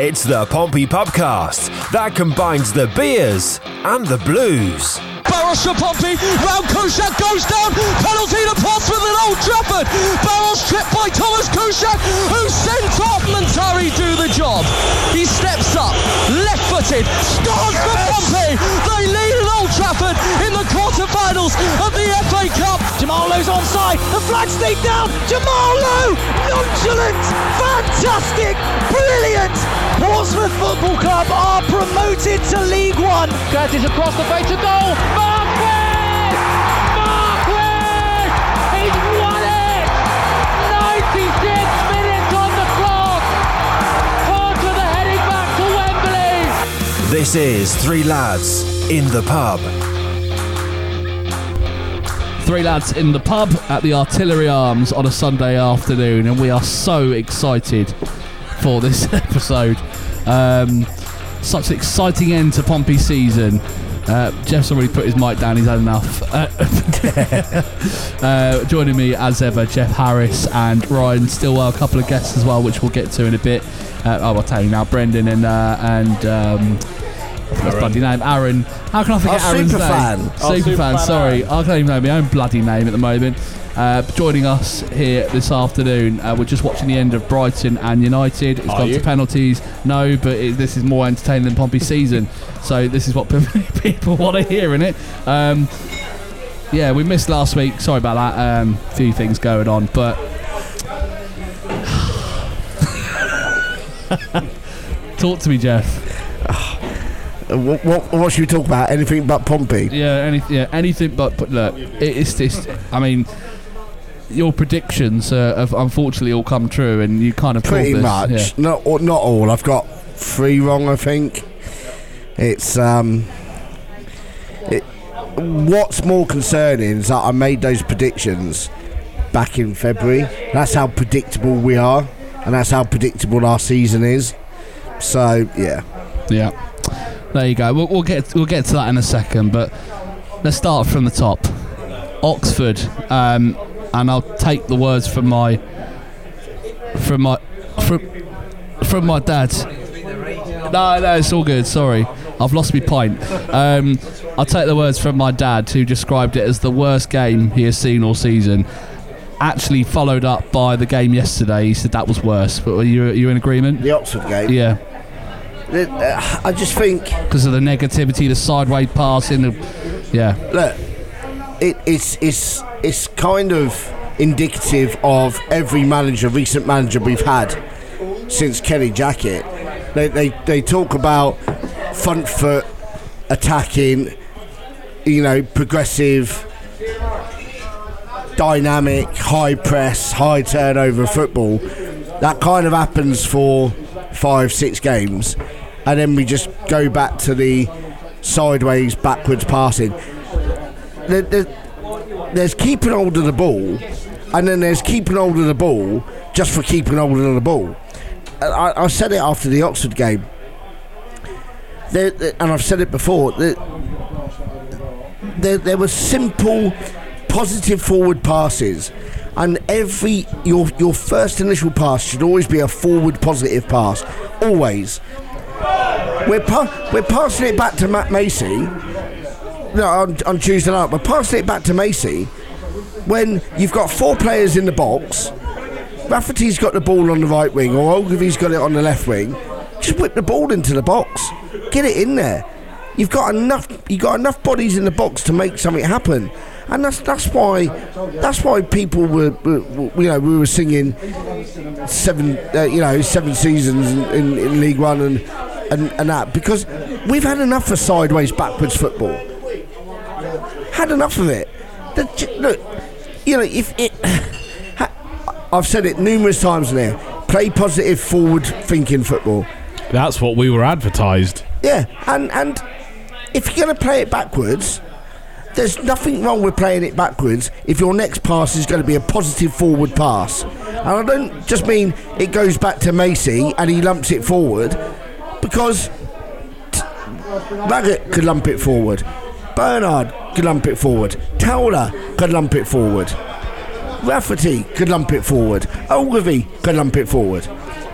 It's the Pompey Pubcast that combines the beers and the blues. Barros for Pompey, round Kuszczak goes down, penalty to Portsmouth at Old Trafford. Barros tripped by Thomas Kuszczak, who sent off Muntari do the job. He steps up, left-footed, scores for Pompey. They lead Trafford in the quarter-finals of the FA Cup. Jamal Lowe's onside, the flag snake down, Jamal Lowe, nonchalant, fantastic, brilliant. Portsmouth Football Club are promoted to League One. Curtis across the face of goal. Marquis! Marquis! He's won it! 96 minutes on the clock! Portsmouth are heading back to Wembley! This is Three Lads in the Pub. Three lads in the pub at the Artillery Arms on a Sunday afternoon, and we are so excited for this episode. Um, such an exciting end to Pompey season. Uh, Jeff's already put his mic down, he's had enough. Uh, uh, joining me as ever, Jeff Harris and Ryan Stillwell, a couple of guests as well, which we'll get to in a bit. Uh, oh, I'll tell you now, Brendan and uh, and um, that's bloody name, Aaron. How can I forget Our Aaron's super name? fan. Our Super super fan. fan, Sorry, I can't even know my own bloody name at the moment. Uh, joining us here this afternoon, uh, we're just watching the end of Brighton and United. It's Are gone you? to penalties. No, but it, this is more entertaining than Pompey season. So this is what people want to hear in it. Um, yeah, we missed last week. Sorry about that. Um, few things going on, but talk to me, Jeff. Uh, What, what, what should we talk about? Anything but Pompey? Yeah, any, yeah, anything but, but look, it's this. I mean, your predictions uh, have unfortunately all come true, and you kind of pretty this. much. Yeah. Not, or- not all. I've got three wrong. I think. It's um. It, what's more concerning is that I made those predictions back in February. That's how predictable we are, and that's how predictable our season is. So yeah. Yeah. There you go. We'll, we'll get we'll get to that in a second, but let's start from the top. Oxford, um, and I'll take the words from my from my from from my dad. No, no, it's all good. Sorry, I've lost my pint. Um, I'll take the words from my dad, who described it as the worst game he has seen all season. Actually, followed up by the game yesterday. He said that was worse. But are you are you in agreement? The Oxford game. Yeah. Uh, I just think because of the negativity, the sideways passing. The, yeah, look, it, it's it's it's kind of indicative of every manager, recent manager we've had since Kenny Jackett. They they, they talk about front foot attacking, you know, progressive, dynamic, high press, high turnover football. That kind of happens for five, six games, and then we just go back to the sideways, backwards passing. There- there- there's keeping hold of the ball, and then there's keeping hold of the ball just for keeping hold of the ball. I, said it after the Oxford game, and I've said it before. There, there were simple, positive forward passes, and every your your first initial pass should always be a forward positive pass, always. We're pa- we're passing it back to Matt Macey. No, on, on Tuesday night, we're passing it back to Macey when you've got four players in the box. Rafferty's got the ball on the right wing, or Ogilvie's got it on the left wing. Just whip the ball into the box, get it in there. You've got enough. You got enough bodies in the box to make something happen, and that's that's why that's why people were, were you know we were singing seven uh, you know seven seasons in, in, in League One and, and and that because we've had enough of sideways backwards football. Had enough of it. The, look, you know if it. I've said it numerous times now. Play positive, forward thinking football. That's what we were advertised. Yeah, and and if you're going to play it backwards, there's nothing wrong with playing it backwards if your next pass is going to be a positive forward pass. And I don't just mean it goes back to Macey and he lumps it forward, because Raggett could lump it forward, Bernard could lump it forward, Towler could lump it forward. Rafferty could lump it forward. Ogilvie could lump it forward.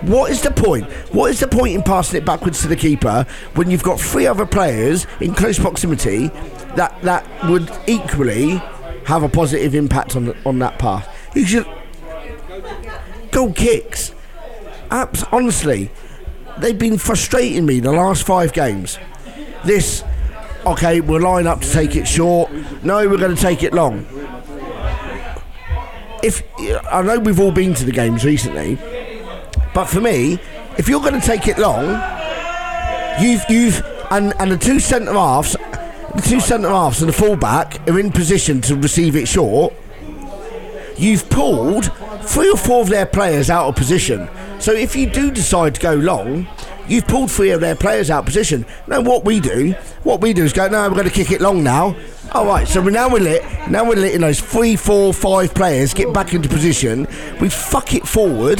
What is the point? What is the point in passing it backwards to the keeper when you've got three other players in close proximity that that would equally have a positive impact on on that pass? You should goal kicks. Abs- honestly, they've been frustrating me the last five games. This, okay, we'll line up to take it short. No, we're going to take it long if I know we've all been to the games recently, but for me, if you're going to take it long, you've you've and and the two centre halves, the two centre halves and the fullback are in position to receive it short. You've pulled three or four of their players out of position. So if you do decide to go long, you've pulled three of their players out of position. Now what we do, what we do is go, no, we're going to kick it long now. All right, so now we're lit. Now we're letting those three, four, five players get back into position. We fuck it forward,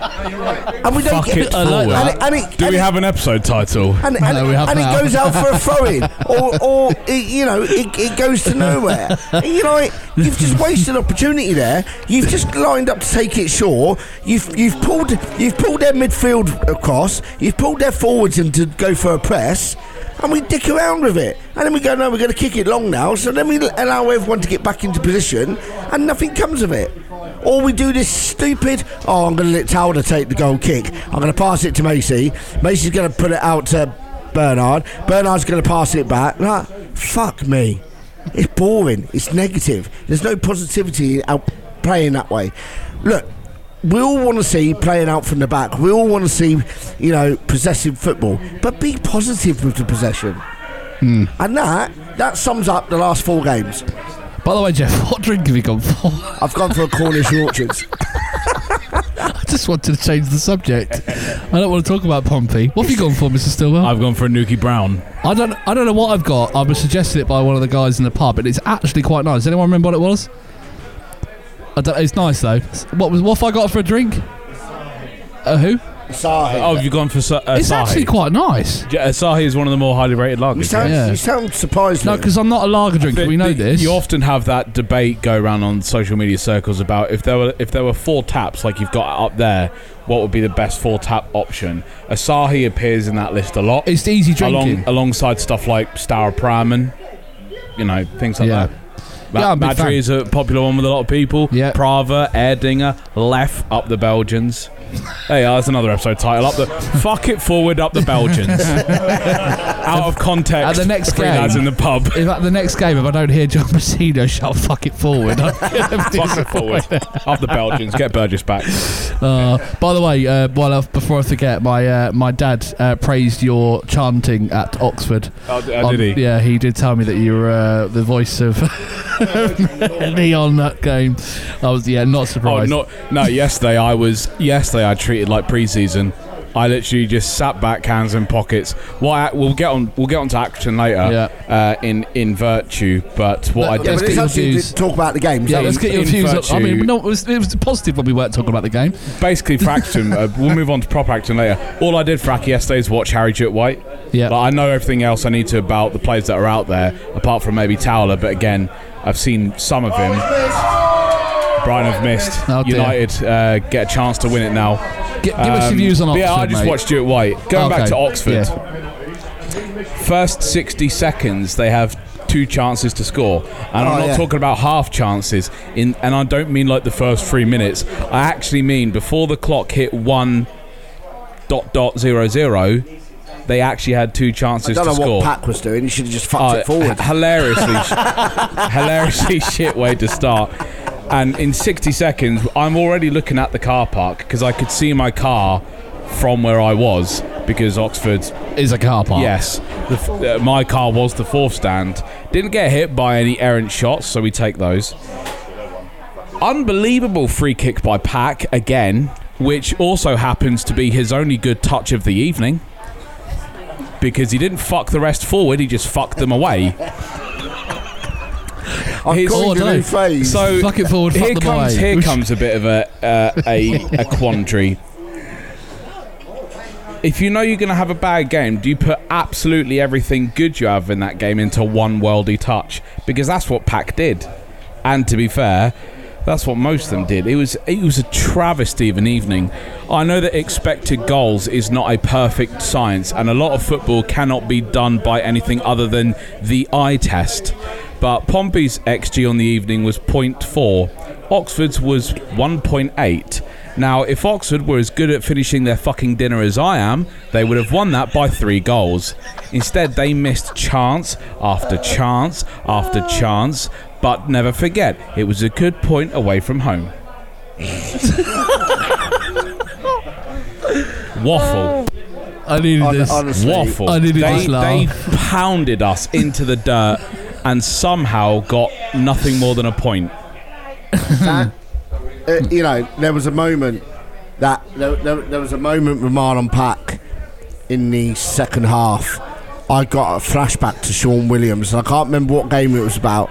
and we don't Fuck get it and forward. it- and it- Do and we it- have an episode title? and, and, No, we have and it goes out for a throw in, or, or it, you know, it, it goes to nowhere. you know, like, you've just wasted opportunity there. You've just lined up to take it short. You've you've pulled you've pulled their midfield across. You've pulled their forwards in to go for a press. And we dick around with it, and then we go, no, we're going to kick it long now. So then we allow everyone to get back into position, and nothing comes of it. Or we do this stupid, oh, I'm going to let Towler take the goal kick. I'm going to pass it to Macey. Macey's going to put it out to Bernard. Bernard's going to pass it back. Like, fuck me. It's boring. It's negative. There's no positivity out playing that way. Look, we all want to see playing out from the back. We all want to see, you know, possessive football. But be positive with the possession. Hmm. And that that sums up the last four games. By the way, Jeff, what drink have you gone for? I've gone for a Cornish Orchards. I just wanted to change the subject. I don't want to talk about Pompey. What have you gone for, Mr. Stillwell? I've gone for a Nuki Brown. I don't. I don't know what I've got. I was suggested it by one of the guys in the pub, and it's actually quite nice. Does anyone remember what it was? I don't, it's nice though. What was? What have I got for a drink? Uh, who? Asahi. Oh, have you gone for Sa- uh, It's actually quite nice. Yeah, Asahi is one of the more highly rated you, lagers. sound, Yeah. you sound surprised. No, because I'm not a lager drinker. We know the- this. You often have that debate go around on social media circles about if there were if there were four taps like you've got up there, what would be the best four tap option? Asahi appears in that list a lot. It's easy drinking. along, alongside stuff like Staropramen, you know things like Yeah. that. Ma- Yeah, I'm. Madri is a popular one with a lot of people. Yeah. Prava, Erdinger, Leffe, up the Belgians. hey, that's another episode title. Up the fuck it forward, up the Belgians. Out of context. At the next three game- lads in the pub. If at the next game, if I don't hear John Mousinho shout "fuck it forward," Fuck it forward. Up the Belgians. Get Burgess back. Uh, by the way, uh, while I, before I forget, my uh, my dad uh, praised your chanting at Oxford. Oh, uh, On- did he? Yeah, he did tell me that you were uh, the voice of Eddie on that game. I was yeah, not Oh, surprised. not no. Yesterday I was. Yesterday I treated like pre-season. I literally just sat back, hands in pockets. What I, we'll get on, we'll get on to action later uh, in in virtue. But what I Let- did, let's get your views. talk about the games. Yeah, In- let's get your in views. on- I mean, no, it was, it was positive when we weren't talking about the game. basically for action, uh, we'll move on to proper action later. All I did for Aki yesterday is watch Harry Jewitt-White. Yeah. Like, I know everything else I need to about the players that are out there, apart from maybe Towler. But again, I've seen some of him. Brighton have missed. Oh. United uh, get a chance to win it now. Gi- give us your views on but Yeah, I just mate. watched Stuart White. Going back to Oxford, yeah. first 60 seconds they have two chances to score and Oh, i'm not yeah. talking about half chances in and i don't mean like the first three minutes i actually mean before the clock hit one dot dot zero zero they actually had two chances I chances don't to know score what Pack was doing. He should have just fucked Oh, it forward. h- hilariously, hilariously shit way to start. And in 60 seconds, I'm already looking at the car park because I could see my car from where I was because Oxford is a car park. Yes, the, f- uh, my car was the fourth stand. Didn't get hit by any errant shots, so we take those. Unbelievable free kick by Pack again, which also happens to be his only good touch of the evening because he didn't fuck the rest forward; he just fucked them away. I'm His- calling Oh, I it a know. phase. So Fuck it forward, fuck here them comes away. here comes a bit of a uh, a a quandary. If you know you're going to have a bad game, do you put absolutely everything good you have in that game into one worldy touch? Because that's what Pack did. And to be fair, that's what most of them did. It was it was a travesty of an evening. I know that expected goals is not a perfect science, and a lot of football cannot be done by anything other than the eye test. But Pompey's XG on the evening was 0.4. Oxford's was 1.8. Now, if Oxford were as good at finishing their fucking dinner as I am, they would have won that by three goals. Instead, they missed chance after chance after chance, but never forget, it was a good point away from home. Waffle. I needed Hon- this. honestly, Waffle. I needed they, this laugh. they pounded us into the dirt and somehow got nothing more than a point. that, uh, you know, there was a moment that there, there, there was a moment with Marlon Pack in the second half. I got a flashback to Sean Williams, and I can't remember what game it was about.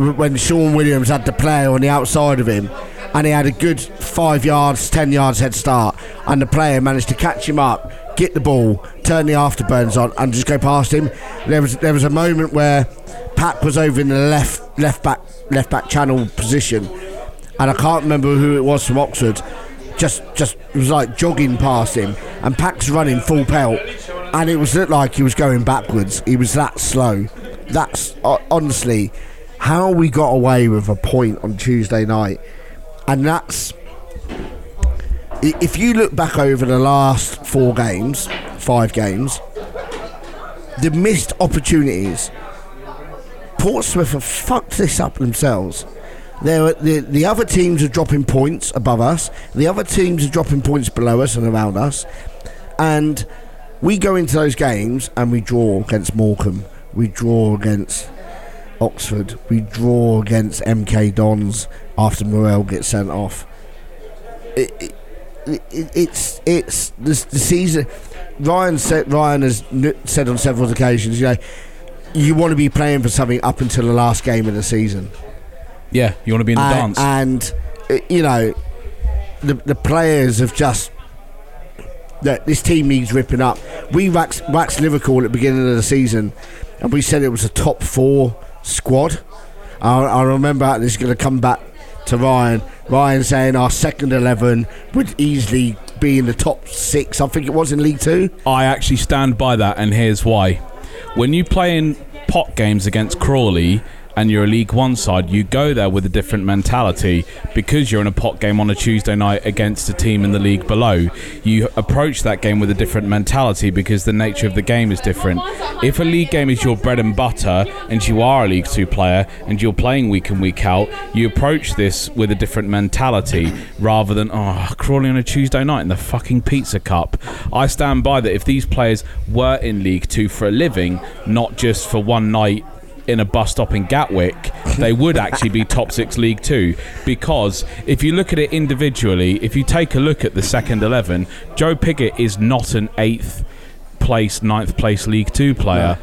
When Sean Williams had the player on the outside of him, and he had a good five yards, ten yards head start, and the player managed to catch him up, get the ball, turn the afterburns on, and just go past him. There was there was a moment where Pack was over in the left left back left back channel position, and I can't remember who it was from Oxford. Just, just was like jogging past him, and Pack's running full pelt, and it was looked like he was going backwards. He was that slow. That's honestly how we got away with a point on Tuesday night, and that's if you look back over the last four games, five games, the missed opportunities. Portsmouth have fucked this up themselves. The the other teams are dropping points above us. The other teams are dropping points below us and around us. And we go into those games and we draw against Morecambe. We draw against Oxford. We draw against MK Dons after Morrell gets sent off. It, it, it, it's it's the, the season. Ryan said Ryan has said on several occasions, you know, you want to be playing for something up until the last game of the season Yeah, you want to be in the and, dance. and uh, you know the the players have just that this team needs ripping up. We waxed, waxed Liverpool at the beginning of the season, and we said it was a top four squad. I, I remember this is going to come back to Ryan. Ryan saying our second eleven would easily be in the top six. I think it was in League Two. I actually stand by that, and here's why. When you play in pot games against Crawley and you're a League One side, you go there with a different mentality because you're in a pot game on a Tuesday night against a team in the league below. You approach that game with a different mentality because the nature of the game is different. If a league game is your bread and butter and you are a League Two player and you're playing week in, week out, you approach this with a different mentality rather than, oh, Crawley on a Tuesday night in the fucking Pizza Cup. I stand by that if these players were in League Two for a living, not just for one night in a bus stop in Gatwick, they would actually be top six League Two. Because if you look at it individually, if you take a look at the second 11, Joe Pigott is not an eighth place, ninth place League Two player.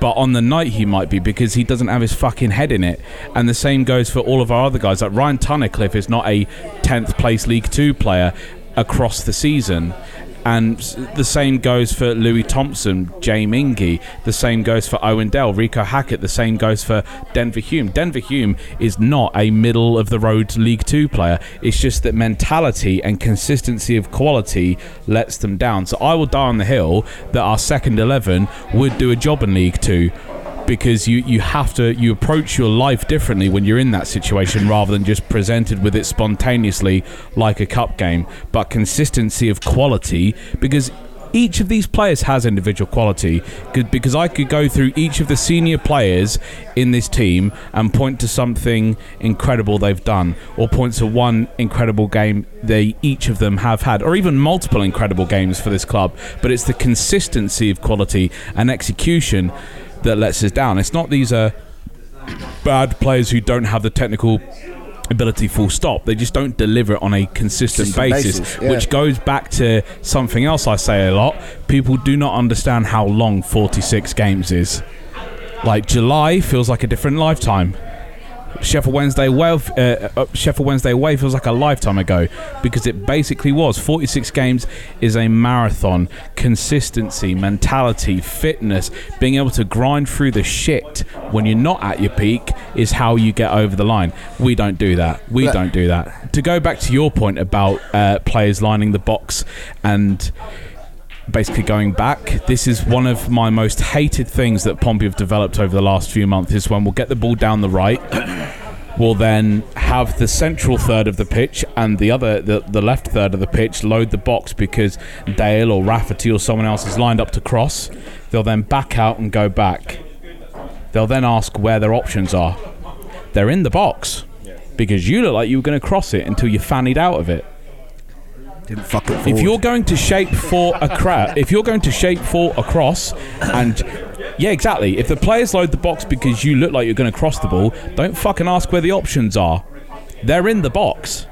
But on the night he might be because he doesn't have his fucking head in it. And the same goes for all of our other guys. Like Ryan Tunnicliffe is not a 10th place League Two player across the season. And the same goes for Louie Thompson, Jay Mingi. The same goes for Owen Dale, Reeco Hackett. The same goes for Denver Hume. Denver Hume is not a middle of the road League Two player. It's just that mentality and consistency of quality lets them down. So I will die on the hill that our second 11 would do a job in League Two because you, you have to you approach your life differently when you're in that situation rather than just presented with it spontaneously like a cup game. But consistency of quality because each of these players has individual quality. Because I could go through each of the senior players in this team and point to something incredible they've done or point to one incredible game they each of them have had or even multiple incredible games for this club. But it's the consistency of quality and execution that lets us down. It's not these are bad players who don't have the technical ability full stop they just don't deliver it on a consistent Consistent basis, basis, yeah. which goes back to something else i say a lot people do not understand how long 46 games is like july feels like a different lifetime Sheffield Wednesday away, uh, uh, Sheffield Wednesday away feels like a lifetime ago because it basically was. 46 games is a marathon. Consistency, mentality, fitness, being able to grind through the shit when you're not at your peak is how you get over the line. We don't do that. We Look- don't do that. To go back to your point about uh, players lining the box and basically going back. This is one of my most hated things that Pompey have developed over the last few months. Is when we'll get the ball down the right. We'll then have the central third of the pitch and the other, the, the left third of the pitch, load the box because Dale or Rafferty or someone else is lined up to cross. They'll then back out and go back. They'll then ask where their options are. They're in the box because you look like you were going to cross it until you fannied out of it. Didn't fuck it If you're going to shape for a crowd, if you're going to shape for a cross, and yeah, exactly. If the players load the box because you look like you're going to cross the ball, don't fucking ask where the options are. They're in the box.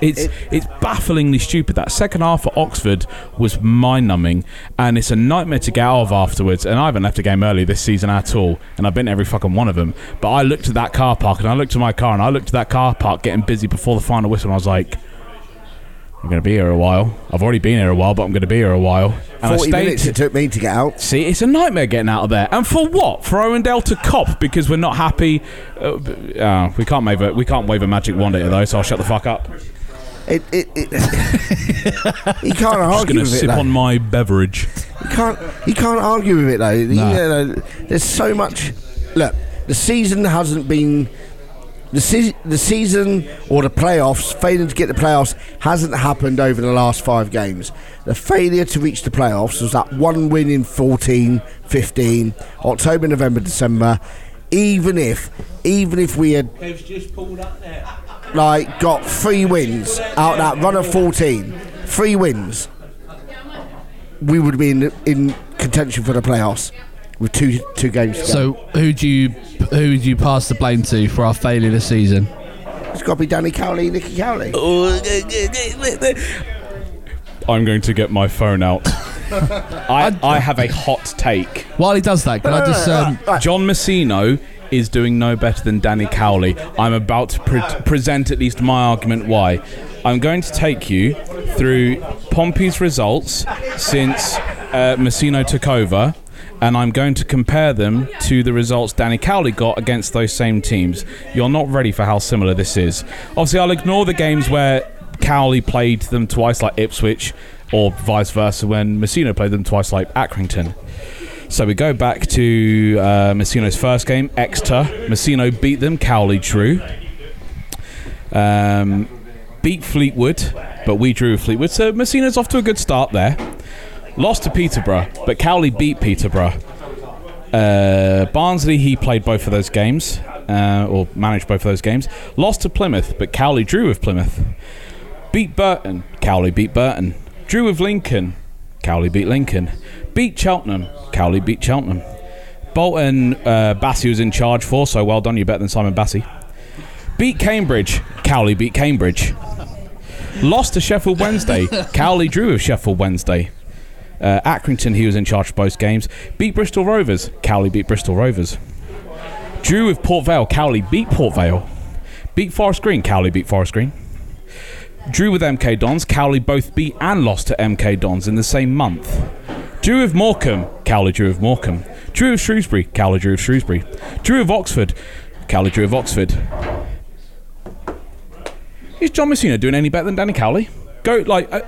It's it's bafflingly stupid. That second half for Oxford was mind numbing, and it's a nightmare to get out of afterwards. And I haven't left a game early this season at all, and I've been to every fucking one of them. But I looked at that car park, and I looked at my car, and I looked at that car park getting busy before the final whistle, and I was like. I'm going to be here a while. I've already been here a while, but I'm going to be here a while. And I 40 stayed minutes it took me to get out. See, it's a nightmare getting out of there. And for what? For Owen Dale to cop because we're not happy. Uh, uh, we can't wave a we can't wave a magic wand at it though. So I'll shut the fuck up. It, it, it you can't I'm just argue going to with it. sip though. on my beverage. You can't you can't argue with it though. You know, there's so much. Look, the season hasn't been. The, se- the season or the playoffs, failing to get the playoffs, hasn't happened over the last five games. The failure to reach the playoffs was that one win in 14, 15, October, November, December. Even if, even if we had like got three wins out that run of 14, three wins, we would be in, in contention for the playoffs with two two games to go. So who do you who do you pass the blame to for our failure this season? it's got to be Danny Cowley, Nicky Cowley. I'm going to get my phone out. I, I have a hot take. While he does that, can I just um, John Mousinho is doing no better than Danny Cowley. I'm about to pre- present at least my argument why. I'm going to take you through Pompey's results since uh, Mousinho took over, and I'm going to compare them to the results Danny Cowley got against those same teams. You're not ready for how similar this is. Obviously, I'll ignore the games where Cowley played them twice, like Ipswich, or vice versa when Mousinho played them twice, like Accrington. So we go back to uh, Mousinho's first game, Exeter. Mousinho beat them, Cowley drew. Um, beat Fleetwood, but we drew Fleetwood. So Mousinho's off to a good start there. Lost to Peterborough, but Cowley beat Peterborough. Uh, Barnsley, he played both of those games, uh, or managed both of those games. Lost to Plymouth, but Cowley drew with Plymouth. Beat Burton, Cowley beat Burton. Drew with Lincoln, Cowley beat Lincoln. Beat Cheltenham, Cowley beat Cheltenham. Bolton, uh, Bassey was in charge for, so well done. You're better than Simon Bassey. Beat Cambridge. Cowley beat Cambridge. Lost to Sheffield Wednesday. Cowley drew with Sheffield Wednesday. Uh, Accrington, he was in charge of both games. Beat Bristol Rovers. Cowley beat Bristol Rovers. Drew with Port Vale. Cowley beat Port Vale. Beat Forest Green. Cowley beat Forest Green. Drew with MK Dons. Cowley both beat and lost to MK Dons in the same month. Drew with Morecambe. Cowley drew with Morecambe. Drew with Shrewsbury. Cowley drew with Shrewsbury. Drew with Oxford. Cowley drew with Oxford. Is John Mousinho doing any better than Danny Cowley? Go like. Uh,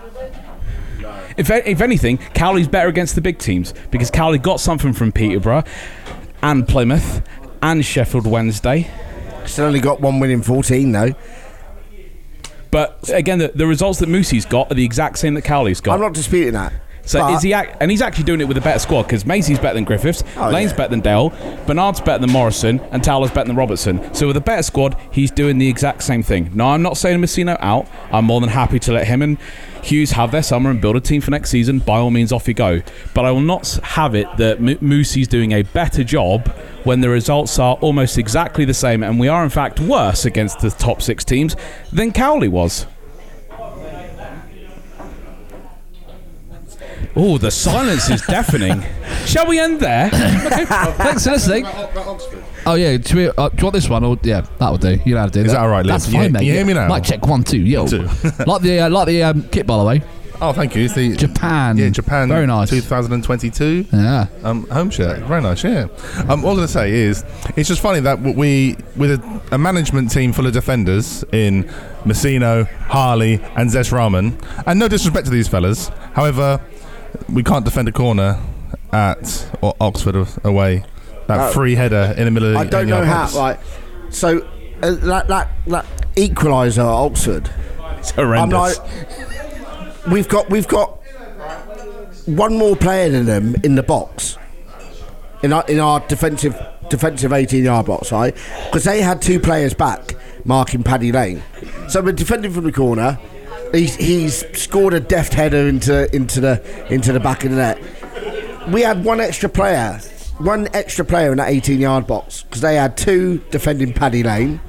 if, if anything, Cowley's better against the big teams because Cowley got something from Peterborough and Plymouth and Sheffield Wednesday. Still only got one win in 14, though. But again, the, the results that Moosey's got are the exact same that Cowley's got. I'm not disputing that. So But- is he? And he's actually doing it with a better squad because Macey's better than Griffiths, Oh, Lane's yeah. better than Dale, Bernard's better than Morrison, and Towler's better than Robertson. So with a better squad, he's doing the exact same thing. Now I'm not saying Mousinho out. I'm more than happy to let him and Hughes have their summer and build a team for next season. By all means, off you go. But I will not have it that M- Moosey's doing a better job when the results are almost exactly the same, and we are in fact worse against the top six teams than Cowley was. Oh, the silence is deafening. Shall we end there? Thanks for listening. Oh yeah, do you, uh, do you want this one? Or yeah, that'll do. You know how to do Is that. that all right, Liv? That's Can fine, you- mate. you hear me now? Mic check one, two. Yo, Two. like the uh, like the um, kit by the way. Oh, thank you. It's the Japan. Yeah, Japan. Very nice. 2022. Yeah. Um, home shirt. Very nice. Yeah. Um, what I'm going to say is, it's just funny that we, with a, a management team full of defenders in Mousinho, Harley, and Zesh Rehman, and no disrespect to these fellas, however, we can't defend a corner at O- Oxford away. That Uh, free header in the middle of the I don't know how. box. Right. So uh, that that that equaliser at Oxford. It's horrendous. I'm like, we've got we've got one more player than them in the box. In our in our defensive defensive 18 yard box, right? Because they had two players back marking Paddy Lane. So we're defending from the corner. He's, he's scored a deft header into into the into the back of the net. We had one extra player, one extra player in that 18 yard box because they had two defending Paddy Lane,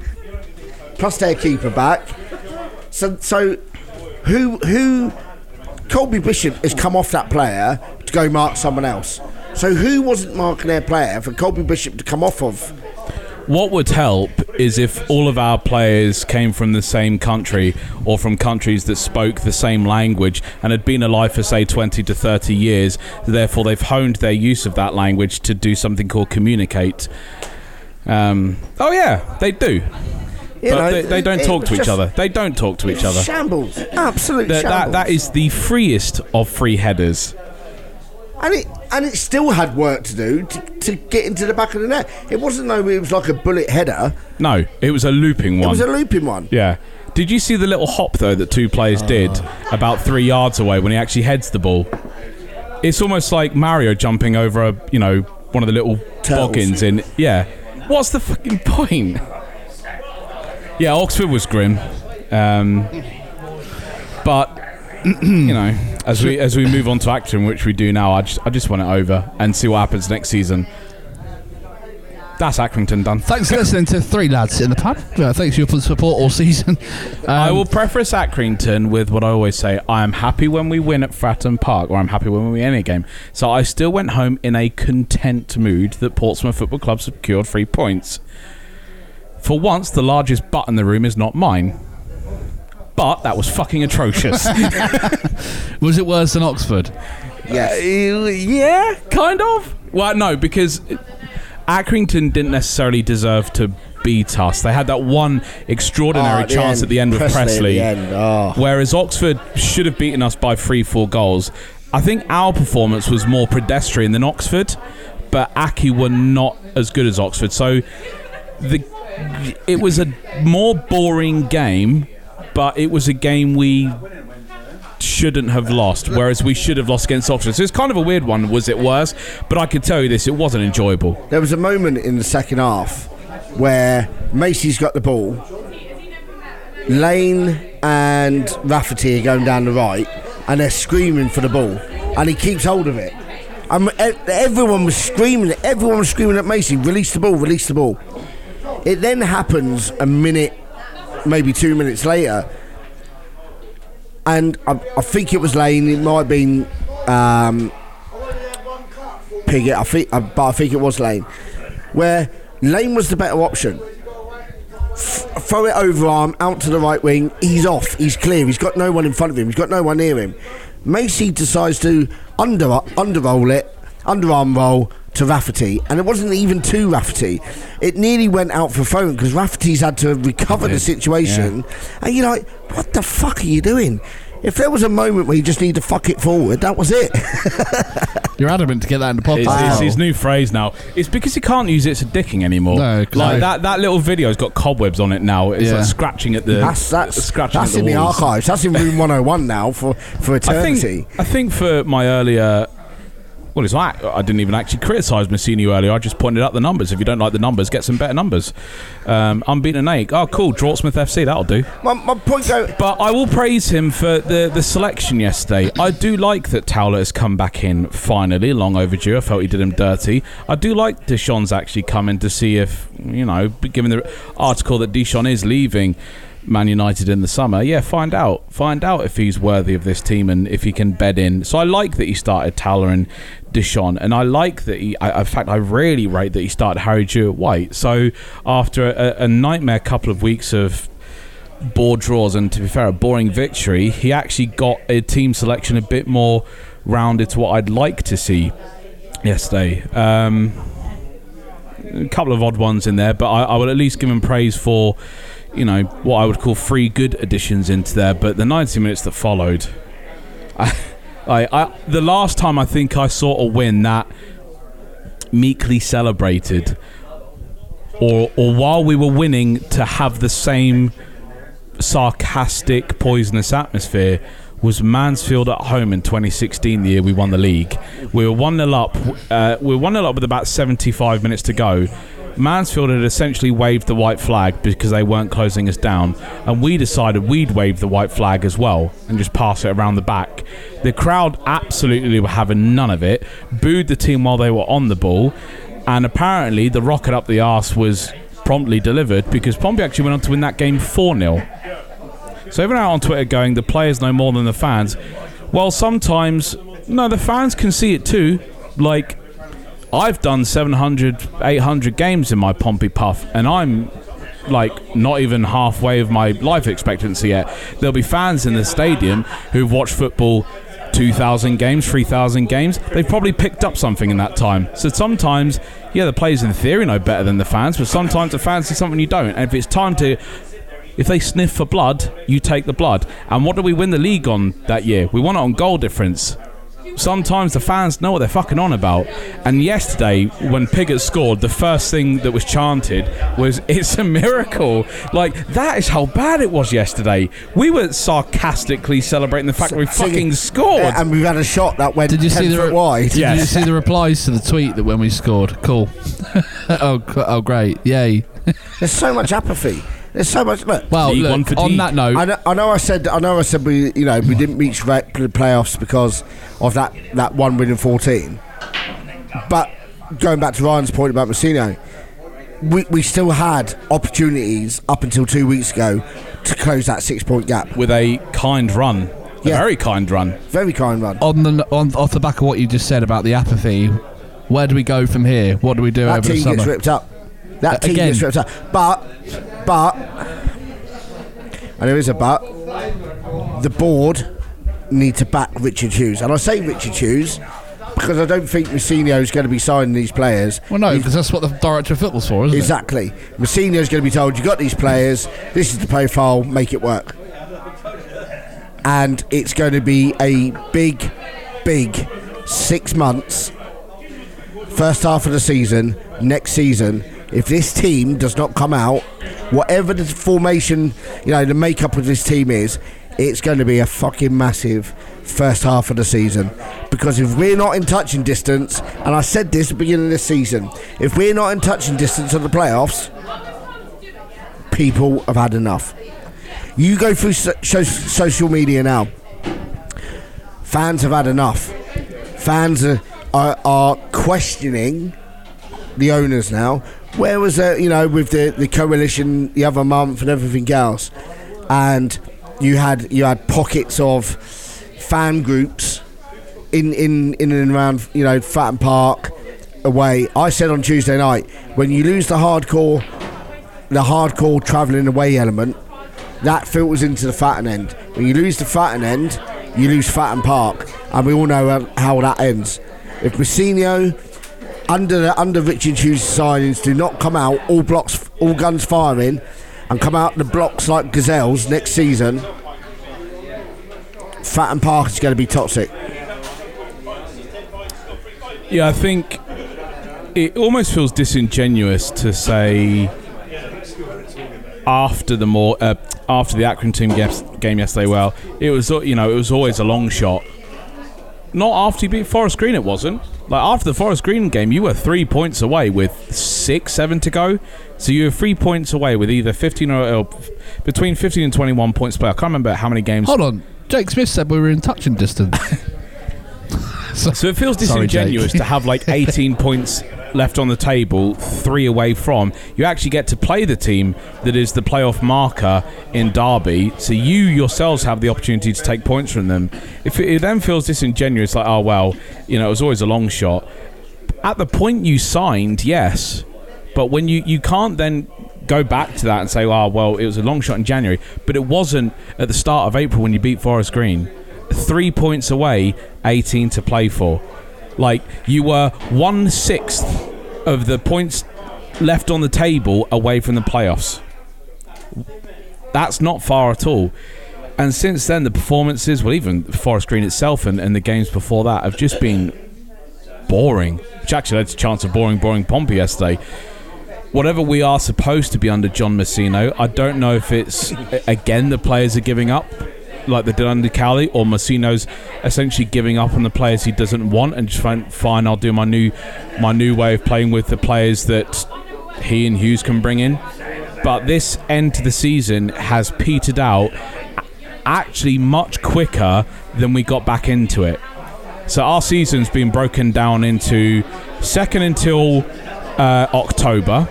plus their keeper back. So so who who Colby Bishop has come off that player to go mark someone else. So who wasn't marking their player for Colby Bishop to come off of? What would help is if all of our players came from the same country or from countries that spoke the same language and had been alive for, say, 20 to 30 years. Therefore, they've honed their use of that language to do something called communicate. Um, oh, yeah, they do. You but know, they, they don't talk to each other. They don't talk to each other. Shambles, absolute That, that, shambles. that is the freest of free headers. And it and it still had work to do to, to get into the back of the net. It wasn't though it was like a bullet header. No, it was a looping one. It was a looping one. Yeah. Did you see the little hop though that two players did about three yards away when he actually heads the ball? It's almost like Mario jumping over a you know one of the little Turtles. boggins in. Yeah. What's the fucking point? Yeah, Oxford was grim, um, but you know, as we as we move on to Acton, which we do now, I just I just want it over and see what happens next season. That's Accrington done. Thanks for listening to Three Lads in the Pub. Uh, thanks for your support all season. I Um, will preface Accrington with what I always say: I am happy when we win at Fratton Park, or I'm happy when we win any game. So I still went home in a content mood that Portsmouth Football Club secured three points. For once, the largest butt in the room is not mine. But that was fucking atrocious. Was it worse than Oxford? Yes. Uh, yeah, kind of. Well, no, because Accrington didn't necessarily deserve to beat us. They had that one extraordinary ah, Oh, at chance end. at the end with Presley Presley. end, oh. Whereas Oxford should have beaten us by three, four goals. I think our performance was more pedestrian than Oxford, but Aki were not as good as Oxford. So the it was a more boring game, but it was a game we shouldn't have lost, whereas we should have lost against Oxford. So it's kind of a weird one. Was it worse? But I can tell you this: it wasn't enjoyable. There was a moment in the second half where Macey's got the ball. Lane and Rafferty are going down the right, and they're screaming for the ball, and he keeps hold of it. E- everyone was screaming. Everyone was screaming at Macey, release the ball, release the ball. It then happens a minute, maybe two minutes later, and I, I think it was Lane. It might have been um, Pigott. I think, uh, but I think it was Lane, where Lane was the better option. F- throw it over arm out to the right wing. He's off. He's clear. He's got no one in front of him. He's got no one near him. Macey decides to under under roll it, underarm roll to Rafferty, and it wasn't even to Rafferty. It nearly went out for phone because Rafferty's had to recover the situation. And you're like, what the fuck are you doing? If there was a moment where you just need to fuck it forward, that was it. You're adamant to get that in the It's, podcast. it's his new phrase now. It's because he can't use it to dicking anymore. No, 'cause like I- that, that little video's got cobwebs on it now. It's Yeah. like scratching at the. that's that's scratching that's at in the the archives. That's in room 101 now for for I eternity. think, I think for my earlier. Well, it's like I didn't even actually criticise Massini earlier. I just pointed out the numbers. If you don't like the numbers, get some better numbers. Um, unbeaten eight. Oh, cool. Drawsmith FC. That'll do. my, my point go. But I will praise him for the, the selection yesterday. I do like that Towler has come back in finally, long overdue. I felt he did him dirty. I do like Di'Shon's actually coming to see if, you know, given the article that Di'Shon is leaving Man United in the summer, yeah, find out. Find out if he's worthy of this team and if he can bed in. So I like that he started Towler and Di'Shon, and I like that he, I, in fact, I really rate that he started Harry Jewitt-White. So after a, a nightmare couple of weeks of board draws and to be fair a boring victory he actually got a team selection a bit more rounded to what I'd like to see yesterday um, a couple of odd ones in there but I, I would at least give him praise for you know what I would call three good additions into there but the 90 minutes that followed I, I, I the last time I think I saw a win that meekly celebrated or or while we were winning to have the same sarcastic, poisonous atmosphere was Mansfield at home in 2016, the year we won the league. We were 1 0 up. Uh, we were 1 0 up with about 75 minutes to go. Mansfield had essentially waved the white flag because they weren't closing us down, and we decided we'd wave the white flag as well and just pass it around the back. The crowd absolutely were having none of it, booed the team while they were on the ball, and apparently the rocket up the arse was promptly delivered because Pompey actually went on to win that game 4 0. So everyone out on Twitter going, the players know more than the fans. Well, sometimes, no, the fans can see it too. Like, I've done 700, 800 games in my Pompey Puff, and I'm like not even halfway of my life expectancy yet. There'll be fans in the stadium who've watched football 2,000 games, 3,000 games. They've probably picked up something in that time. So sometimes, yeah, the players in theory know better than the fans, but sometimes the fans see something you don't. And if it's time to if they sniff for blood, you take the blood. And what did we win the league on that year? We won it on goal difference. Sometimes the fans know what they're fucking on about. And yesterday, when Pigott scored, the first thing that was chanted was, It's a miracle. Like, that is how bad it was yesterday. We were sarcastically celebrating the fact that we fucking scored. and we've had a shot that went Did you 10 see the foot re- wide. Did you see the replies to the tweet that when we scored? Cool. oh, oh, great! Yay! There's so much apathy. There's so much. Look, Well, look, on that note, I know, I know. I said. I know. I said we. You know, we didn't reach ra- the playoffs because of that that one win in 14. But going back to Ryan's point about Mousinho, we we still had opportunities up until two weeks ago to close that six point gap. With a kind run. A Yeah. very kind run. Very kind run. on the on off the back of what you just said about the apathy, where do we go from here? What do we do that over the team gets ripped up. That Uh, team again. gets ripped up. But, but, and there is a but. The board need to back Richard Hughes, and I say Richard Hughes because I don't think Mousinho is going to be signing these players. Well, no, because that's what the director of football's for, isn't Exactly. Mousinho is going to be told, you've got these players, this is the profile, make it work. And it's going to be a big, big six months, first half of the season, next season. If this team does not come out, whatever the formation, you know, the makeup of this team is, it's going to be a fucking massive first half of the season. Because if we're not in touching distance, and I said this at the beginning of this season, if we're not in touching distance of the playoffs, people have had enough. You go through so- social media now. Fans have had enough. Fans are are, are questioning the owners now. Where was it, you know, with the, the coalition the other month and everything else? And you had you had pockets of fan groups in, in, in and around, you know, Fratton Park away. I said on Tuesday night, when you lose the hardcore the hardcore travelling away element, that filters into the Fratton end. When you lose the Fratton end, you lose Fratton Park, and we all know how- how that ends. If Mousinho, under the, under Richard Hughes' signings, do not come out all blocks, all guns firing, and come out the blocks like gazelles next season, Fratton Park is going to be toxic. Yeah, I think it almost feels disingenuous to say after the more uh, after the Akron team game, yesterday. Well, it was you know it was always a long shot. Not after he beat Forest Green, it wasn't. Like after the Forest Green game, you were three points away with six, seven to go. So you were three points away with either fifteen or, or between fifteen and twenty-one points play. I can't remember how many games. Hold on. Jake Smith said we were in touching distance. So it feels Sorry, disingenuous to have like 18 points left on the table, three away from. You actually get to play the team that is the playoff marker in Derby, so you yourselves have the opportunity to take points from them. If it, then feels disingenuous, like, oh, well, you know, it was always a long shot. At the point you signed, yes. But when you, you can't then go back to that and say, oh, well, it was a long shot in January, but it wasn't at the start of April when you beat Forest Green. Three points away, 18 to play for. Like, you were one sixth of the points left on the table away from the playoffs. That's not far at all. And since then, the performances, well, even Forest Green itself and, and the games before that have just been boring. Which actually led to a chance of boring, boring Pompey yesterday. Whatever we are supposed to be under John Mousinho, I don't know if it's, again, the players are giving up like they did under Cowley, or Mousinho's essentially giving up on the players he doesn't want and just fine, fine, I'll do my new my new way of playing with the players that he and Hughes can bring in. But this end to the season has petered out actually much quicker than we got back into it. So our season's been broken down into second until uh, October.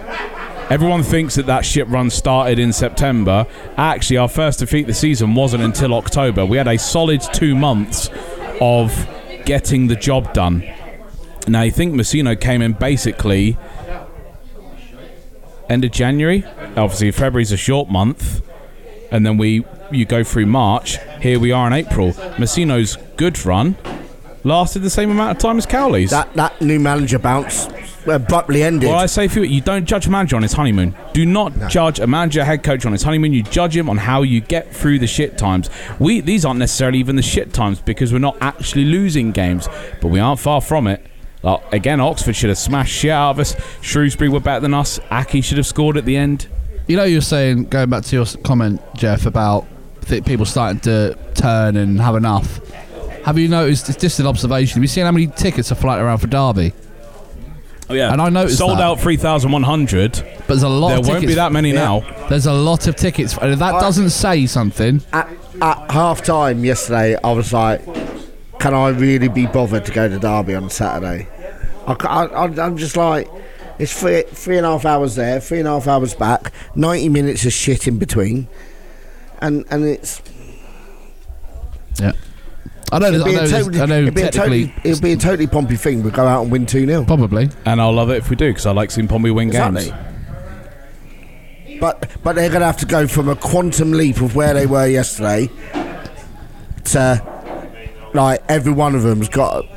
Everyone thinks that that ship run started in September. Actually, our first defeat the season wasn't until October. We had a solid two months of getting the job done. Now, you think Mousinho came in basically end of January. Obviously, February's a short month, and then we you go through March. Here we are in April. Mousinho's good run lasted the same amount of time as Cowley's. That that new manager bounce abruptly ended. Well, I say for you, you don't judge a manager on his honeymoon. Do not judge a manager, head coach on his honeymoon. You judge him on how you get through the shit times. We these aren't necessarily even the shit times because we're not actually losing games, but we aren't far from it. Like, again, Oxford should have smashed shit out of us. Shrewsbury were better than us. Aki should have scored at the end. You know, you were saying going back to your comment, Jeff, about th- people starting to turn and have enough. Have you noticed? It's just an observation. Have you seen how many tickets are flying around for Derby? Oh yeah, And I noticed sold that. out three thousand one hundred. But there's a lot. There of won't be tickets- that many Yeah. now. There's a lot of tickets, and if that I- doesn't say something. at, at half time yesterday, I was like, can I really be bothered to go to Derby on Saturday? I, I, I'm just like, it's three, three and a half hours there, three and a half hours back, 90 minutes of shit in between. And, and it's Yeah, I know. it'll I know, a totally, I know it'll, be a technically, totally, it'll be a totally Pompey thing. We go out and win 2 0. probably. And I'll love it if we do because I like seeing Pompey win games. But but they're going to have to go from a quantum leap of where they were yesterday to like every one of them's got to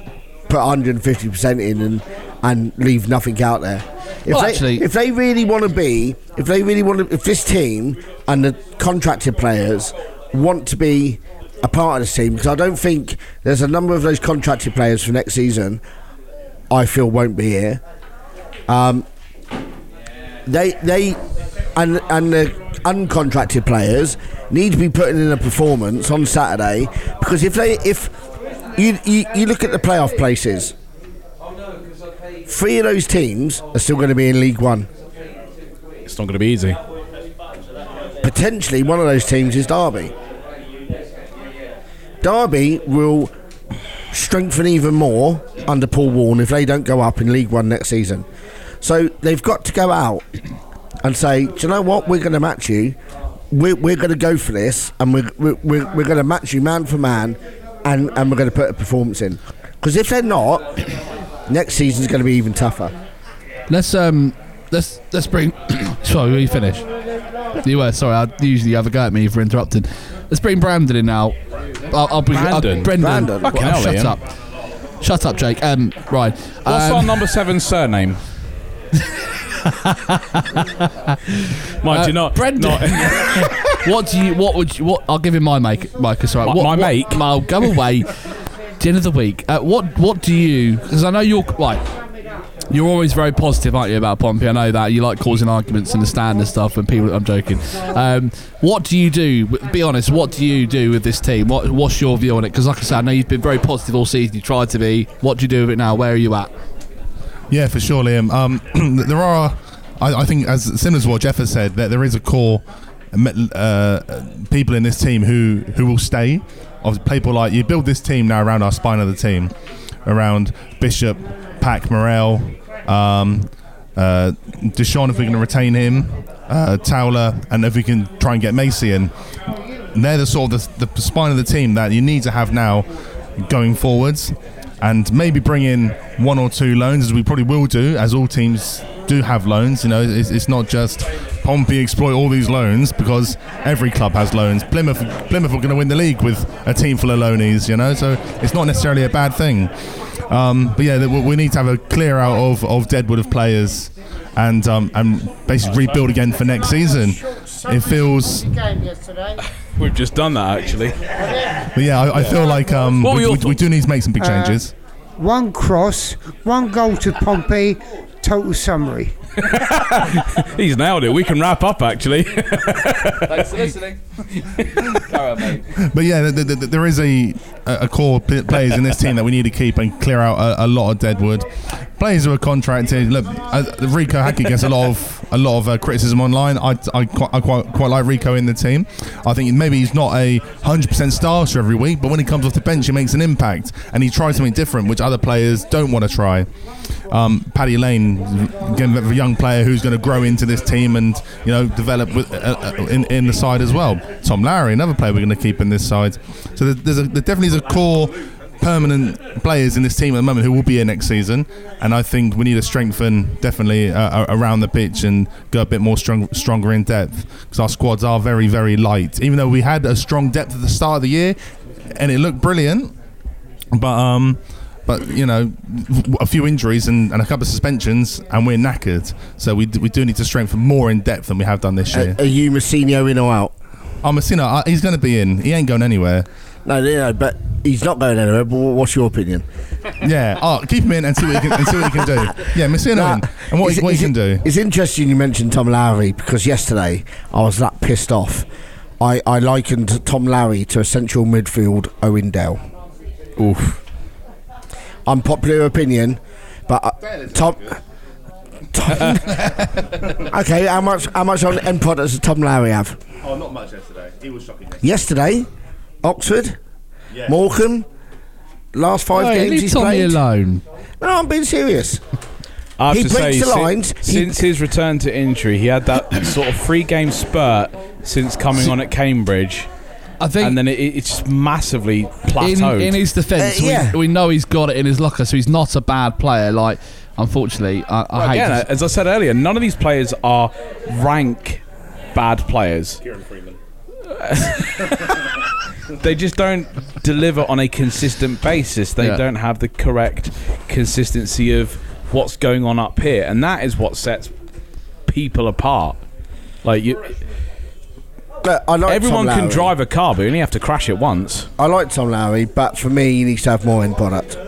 put 150 percent in and and leave nothing out there. If Well, they, actually- if they really want to be, if they really want to, if this team and the contracted players want to be a part of this team, because I don't think there's a number of those contracted players for next season. I feel won't be here. Um, they they and and the uncontracted players need to be putting in a performance on Saturday because if they if you you, you look at the playoff places, three of those teams are still going to be in League One. It's not going to be easy. Potentially, one of those teams is Derby. Derby will strengthen even more under Paul Warne if they don't go up in League One next season. So they've got to go out and say, do you know what? We're going to match you. We're, we're going to go for this, and we're, we're, we're, going to match you man for man, and, and we're going to put a performance in. Because if they're not, next season's going to be even tougher. Let's um, let's let's bring. sorry, you finish? You were sorry. I usually have a go at me for interrupting. Let's bring Brandon in now. I'll, I'll bring I'll- Brandon? Brendan. Brandon? Fucking Well, hell, shut Ian. up. Shut up, Jake. Um, right. What's um, our number seven surname? Mind you, not Brendan. not- what do you? What would you? What? I'll give him my make. Mike, sorry. My- what, my what, make? I'll go away. the end of the week. Uh, what? What do you? Because I know you're right. You're always very positive, aren't you, about Pompey? I know that you like causing arguments in the stand and stuff. And people, I'm joking. Um, what do you do? Be honest. What do you do with this team? What, what's your view on it? Because, like I said, I know you've been very positive all season. You tried to be. What do you do with it now? Where are you at? Yeah, for sure, Liam. Um, there are, I, I think, as similar to what Jeff has said, that there is a core uh, people in this team who who will stay. Of people like you build this team now around our spine of the team, around Bishop, Pack, Morrell, um, uh, Di'Shon if we can retain him, uh, Towler, and if we can try and get Macey in. They're the sort of the, the spine of the team that you need to have now going forwards. And maybe bring in one or two loans as we probably will do as all teams do have loans. You know it's, it's not just Pompey exploit all these loans because every club has loans. Plymouth Plymouth are going to win the league with a team full of loanies you know? So it's not necessarily a bad thing um, but yeah we we need to have a clear out of, of Deadwood of players and um, and basically rebuild again for next season it feels We've just done that actually. but yeah I, I feel like um, we, we, we do need to make some big Uh, changes One cross, one goal to Pompey. Total summary. He's nailed it. We can wrap up actually. Thanks for listening. But yeah, th- th- th- there is a a core p- players in this team that we need to keep and clear out a, a lot of deadwood. Players who are contracted. Look, uh, Reeco Hackett gets a lot of a lot of uh, criticism online. I, I, quite, I quite quite like Reeco in the team. I think maybe he's not a hundred percent starter every week, but when he comes off the bench, he makes an impact and he tries something different, which other players don't want to try. Um, Paddy Lane, a young player who's going to grow into this team and you know develop with, uh, uh, in in the side as well. Tom Lowery, another player we're going to keep in this side. So there, there's a, there definitely is a core permanent players in this team at the moment who will be here next season, and I think we need to strengthen definitely uh, uh, around the pitch and go a bit more strong, stronger in depth because our squads are very very light. Even though we had a strong depth at the start of the year, and it looked brilliant, but um. But you know, a few injuries and, and a couple of suspensions, and we're knackered. So we, d- we do need to strengthen more in depth than we have done this year. Are, are you Mousinho in or out? Oh, Mousinho, uh, he's going to be in. He ain't going anywhere. No, no, but he's not going anywhere. But what's your opinion? Yeah. Oh, keep him in and see what he can, and see what he can do. Yeah, Mousinho Nah, in. And what, he, what he can do. It's interesting you mentioned Tom Lowery because yesterday I was that pissed off. I, I likened Tom Lowery to a central midfield Owen Dale. Oof. Unpopular opinion, but uh, Tom. Tom okay, how much how much on end product does Tom Lowery have? Oh, not much yesterday. He was shocking. Yesterday, Oxford, Morecambe, last five Hey, games leave he's Tommy played. alone. No, I'm being serious. I have He to breaks say, the sin- lines, he- since his return to injury, he had that sort of three game spurt since coming on at Cambridge. I think and then it, it's just massively in, plateaued. in his defence, Uh, yeah. we, we know he's got it in his locker, so he's not a bad player. Like, unfortunately, I, I Well, hate. again, to- as I said earlier, none of these players are rank bad players. Kieran Freeman. They just don't deliver on a consistent basis. They Yeah. don't have the correct consistency of what's going on up here, and that is what sets people apart. Like you, But I like everyone Tom can drive a car, but you only have to crash it once. I like Tom Lowery, but for me, he needs to have more end product.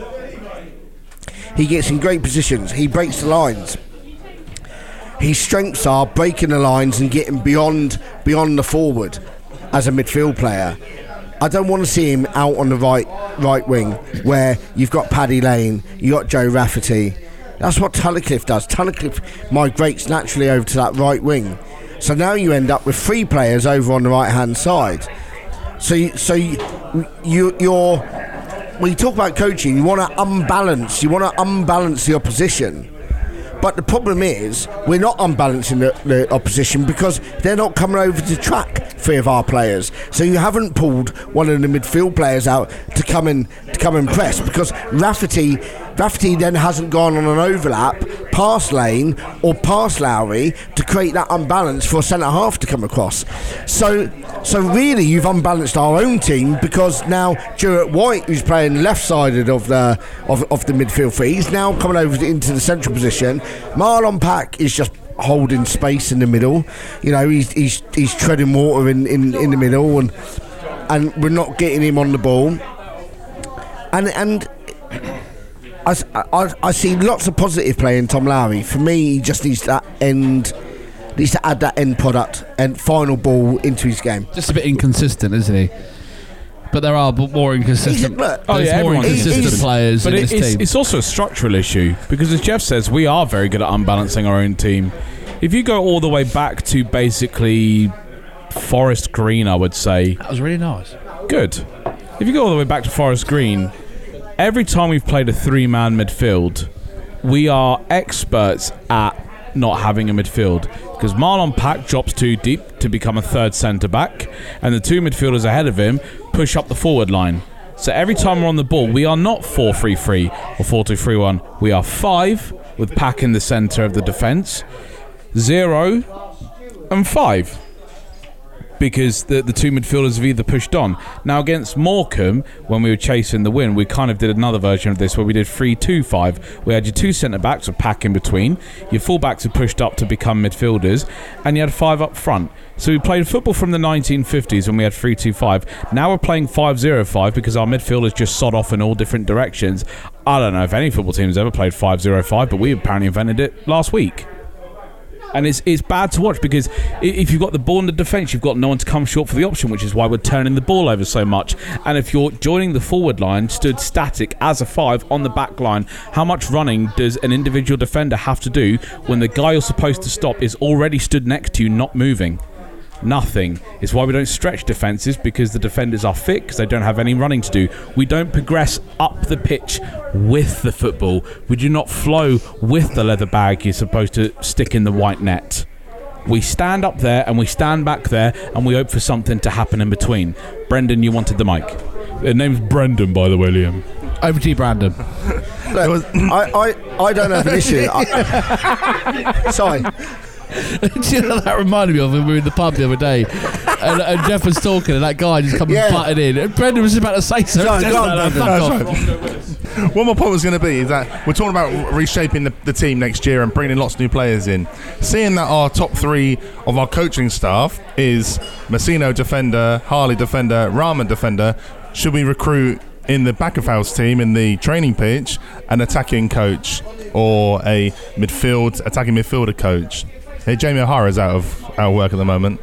He gets in great positions. He breaks the lines. His strengths are breaking the lines and getting beyond beyond the forward as a midfield player. I don't want to see him out on the right right wing where you've got Paddy Lane, you got Joe Rafferty. That's what Tunnicliffe does. Tunnicliffe migrates naturally over to that right wing. So now you end up with three players over on the right hand side. So, so you, you, you're when you talk about coaching, you want to unbalance. You want to unbalance the opposition. But the problem is, we're not unbalancing the, the opposition because they're not coming over to track three of our players. So you haven't pulled one of the midfield players out to come in to come and press because Rafferty, Rafferty then hasn't gone on an overlap past Lane or past Lowery to create that unbalance for a centre half to come across. So, so really, you've unbalanced our own team because now Jewitt-White, who's playing left-sided of the of, of the midfield three, he's now coming over into the central position. Marlon Pack is just holding space in the middle. You know, he's he's, he's treading water in, in, in the middle, and and we're not getting him on the ball. And and I, I, I see lots of positive play in Tom Lowery. For me, he just needs that end. Needs to add that end product and final ball into his game. Just a bit inconsistent, isn't he? But there are more inconsistent. look, Oh yeah, more inconsistent consistent. players but in it- this it's, team. it's also a structural issue because, as Jeff says, we are very good at unbalancing our own team. If you go all the way back to basically Forest Green, I would say that was really nice. good. If you go all the way back to Forest Green, every time we've played a three-man midfield, we are experts at not having a midfield because Marlon Pack drops too deep to become a third centre back, and the two midfielders ahead of him push up the forward line. So every time we're on the ball, we are not 4 3 3 or 4 2 3 1. We are 5 with Pack in the centre of the defence, 0 and 5 because the, the two midfielders have either pushed on. Now, against Morecambe, when we were chasing the win, we kind of did another version of this where we did 3 2 5. We had your two centre backs with pack in between, your full backs had pushed up to become midfielders, and you had five up front. So we played football from the 1950s when we had 3 2 5. Now we're playing 5 0 5 because our midfielders just sod off in all different directions. I don't know if any football team has ever played 5 0 5, but we apparently invented it last week and it's it's bad to watch because if you've got the ball in the defence, you've got no one to come short for the option, which is why we're turning the ball over so much. And if you're joining the forward line, stood static as a five on the back line, how much running does an individual defender have to do when the guy you're supposed to stop is already stood next to you, not moving? Nothing. It's why we don't stretch defences because the defenders are fit because they don't have any running to do. We don't progress up the pitch with the football. We do not flow with the leather bag you're supposed to stick in the white net. We stand up there and we stand back there and we hope for something to happen in between. Brendan, you wanted the mic. The name's Brendan, by the way, Liam. Over to you, Brandon. Look, I, I, I don't have an issue. I, sorry. Do you know what that reminded me of when we were in the pub the other day, and, and Jeff was talking, and that guy just come Yeah. and butted in, and Brendan was just about to say something. Go on, go on, Just- Brendan. fuck off. One more point was going to be is that we're talking about reshaping the, the team next year and bringing lots of new players in. Seeing that our top three of our coaching staff is Mousinho defender, Harley defender, Rehman defender, should we recruit in the back of house team in the training pitch an attacking coach or a midfield attacking midfielder coach? Hey, Jamie O'Hara's out of out of work at the moment.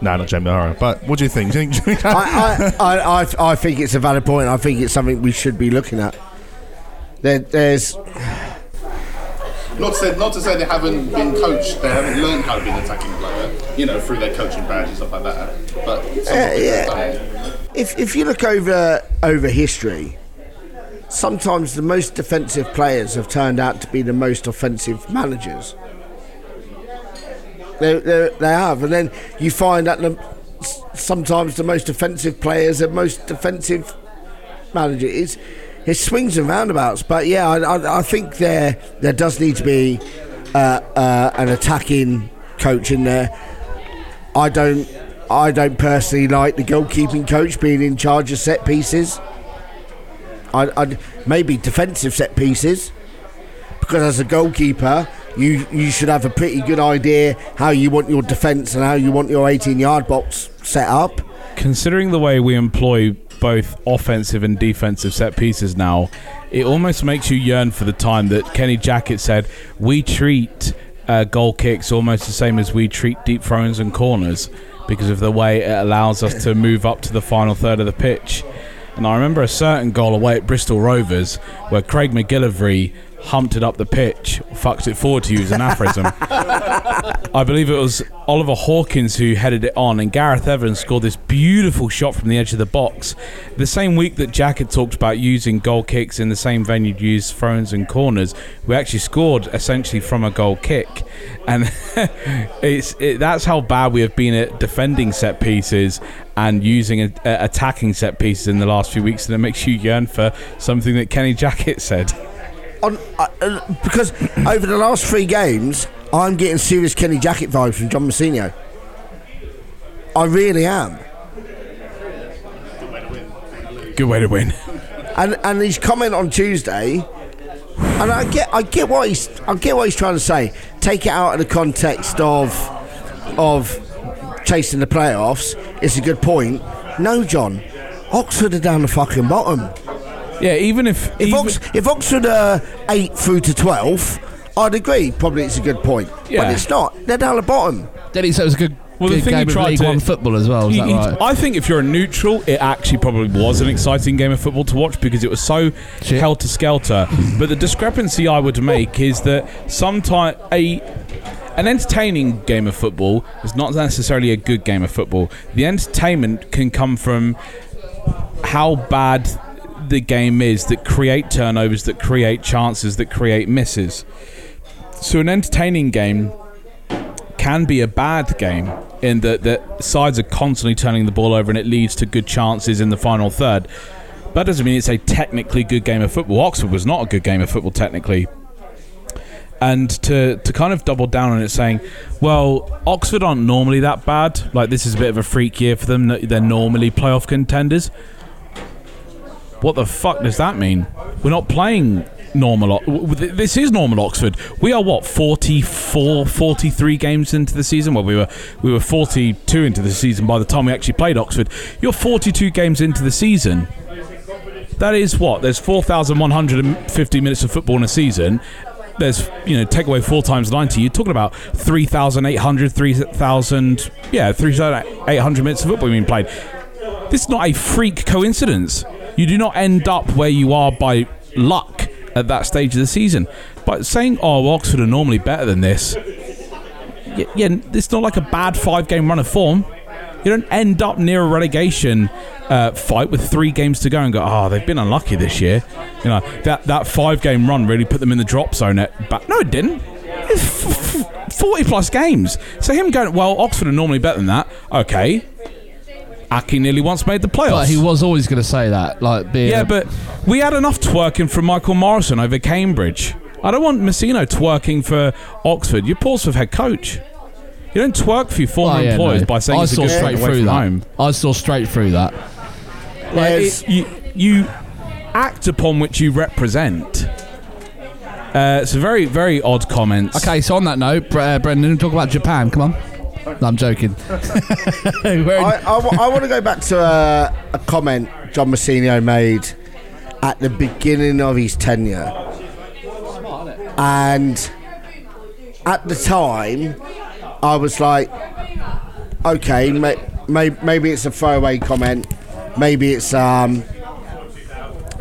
No, not Jamie O'Hara. But what do you think? Do you think I, I, I, I, I think it's a valid point. I think it's something we should be looking at. There, there's Not to, say, not to say they haven't been coached, they haven't learned how to be an attacking player, you know, through their coaching badge and stuff like that. But some Yeah, yeah. have done it. if if you look over over history, sometimes the most defensive players have turned out to be the most offensive managers. They, they, they have, and then you find that the, sometimes the most offensive players are most defensive managers. It's, it swings and roundabouts, but yeah, I, I, I think there there does need to be uh, uh, an attacking coach in there. I don't I don't personally like the goalkeeping coach being in charge of set pieces. I, I'd maybe defensive set pieces because as a goalkeeper, you you should have a pretty good idea how you want your defence and how you want your 18 yard box set up. Considering the way we employ both offensive and defensive set pieces now, it almost makes you yearn for the time that Kenny Jackett said we treat uh, goal kicks almost the same as we treat deep throws and corners because of the way it allows us to move up to the final third of the pitch. And I remember a certain goal away at Bristol Rovers where Craig MacGillivray humped it up the pitch, fucked it forward to use an aphorism. I believe it was Oliver Hawkins who headed it on, and Gareth Evans scored this beautiful shot from the edge of the box. The same week that Jack had talked about using goal kicks in the same venue to use throws and corners, we actually scored essentially from a goal kick, and it's it, that's how bad we have been at defending set pieces and using a, a- attacking set pieces in the last few weeks, and it makes you yearn for something that Kenny Jackett said. On, uh, uh, because over the last three games, I'm getting serious Kenny Jackett vibes from John Mousinho. I really am. Good way to win. And and his comment on Tuesday, and I get I get what he's I get what he's trying to say. Take it out of the context of of chasing the playoffs. It's a good point. No, John, Oxford are down the fucking bottom. Yeah, even if if, Ox, if Oxford are eight through to twelve, I'd agree. Probably it's a good point, but it's not. They're down the bottom. Did he say it was a good, Well, the good thing he game of tried League to- One football as well? Is He- that right? I think if you're a neutral, it actually probably was an exciting game of football to watch because it was so helter skelter. but the discrepancy I would make is that sometimes a an entertaining game of football is not necessarily a good game of football. The entertainment can come from how bad the game is that create turnovers, that create chances, that create misses. So an entertaining game can be a bad game in that the sides are constantly turning the ball over and it leads to good chances in the final third. But That doesn't mean it's a technically good game of football. Oxford was not a good game of football technically. And to, to kind of double down on it, saying, well, Oxford aren't normally that bad. Like, this is a bit of a freak year for them. They're normally playoff contenders. What the fuck does that mean? We're not playing normal. O- This is normal Oxford. We are what 44, 43 games into the season. Well, we were we were 42 into the season by the time we actually played Oxford. You're 42 games into the season. That is what there's 4,150 minutes of football in a season. There's you know take away four times 90. You're talking about 3,800, 3,000 yeah 3,800 minutes of football being played. This is not a freak coincidence. You do not end up where you are by luck at that stage of the season. But saying, oh, Oxford are normally better than this, yeah, yeah it's not like a bad five game run of form. You don't end up near a relegation uh, fight with three games to go and go, oh, they've been unlucky this year. You know, that, that five game run really put them in the drop zone at back. No, it didn't. It's f- f- 40 plus games. So him going, well, Oxford are normally better than that. Okay. Aki nearly once made the playoffs. But he was always going to say that, like being Yeah, a- but we had enough twerking from Michael Morrison over Cambridge. I don't want Mousinho twerking for Oxford. You're Portsmouth head coach. You don't twerk for your former Oh, yeah, employers no. by saying I it's a saw good straight away through from that. home. I saw straight through that. Like, it- you, you act upon which you represent. Uh, it's a very, very odd comment. Okay, so on that note, uh, Brendan, talk about Japan. Come on. No, I'm joking. I, I, want to go back to a, a comment John Mousinho made at the beginning of his tenure. And at the time, I was like, okay, may, may, maybe it's a throwaway comment. Maybe it's, um,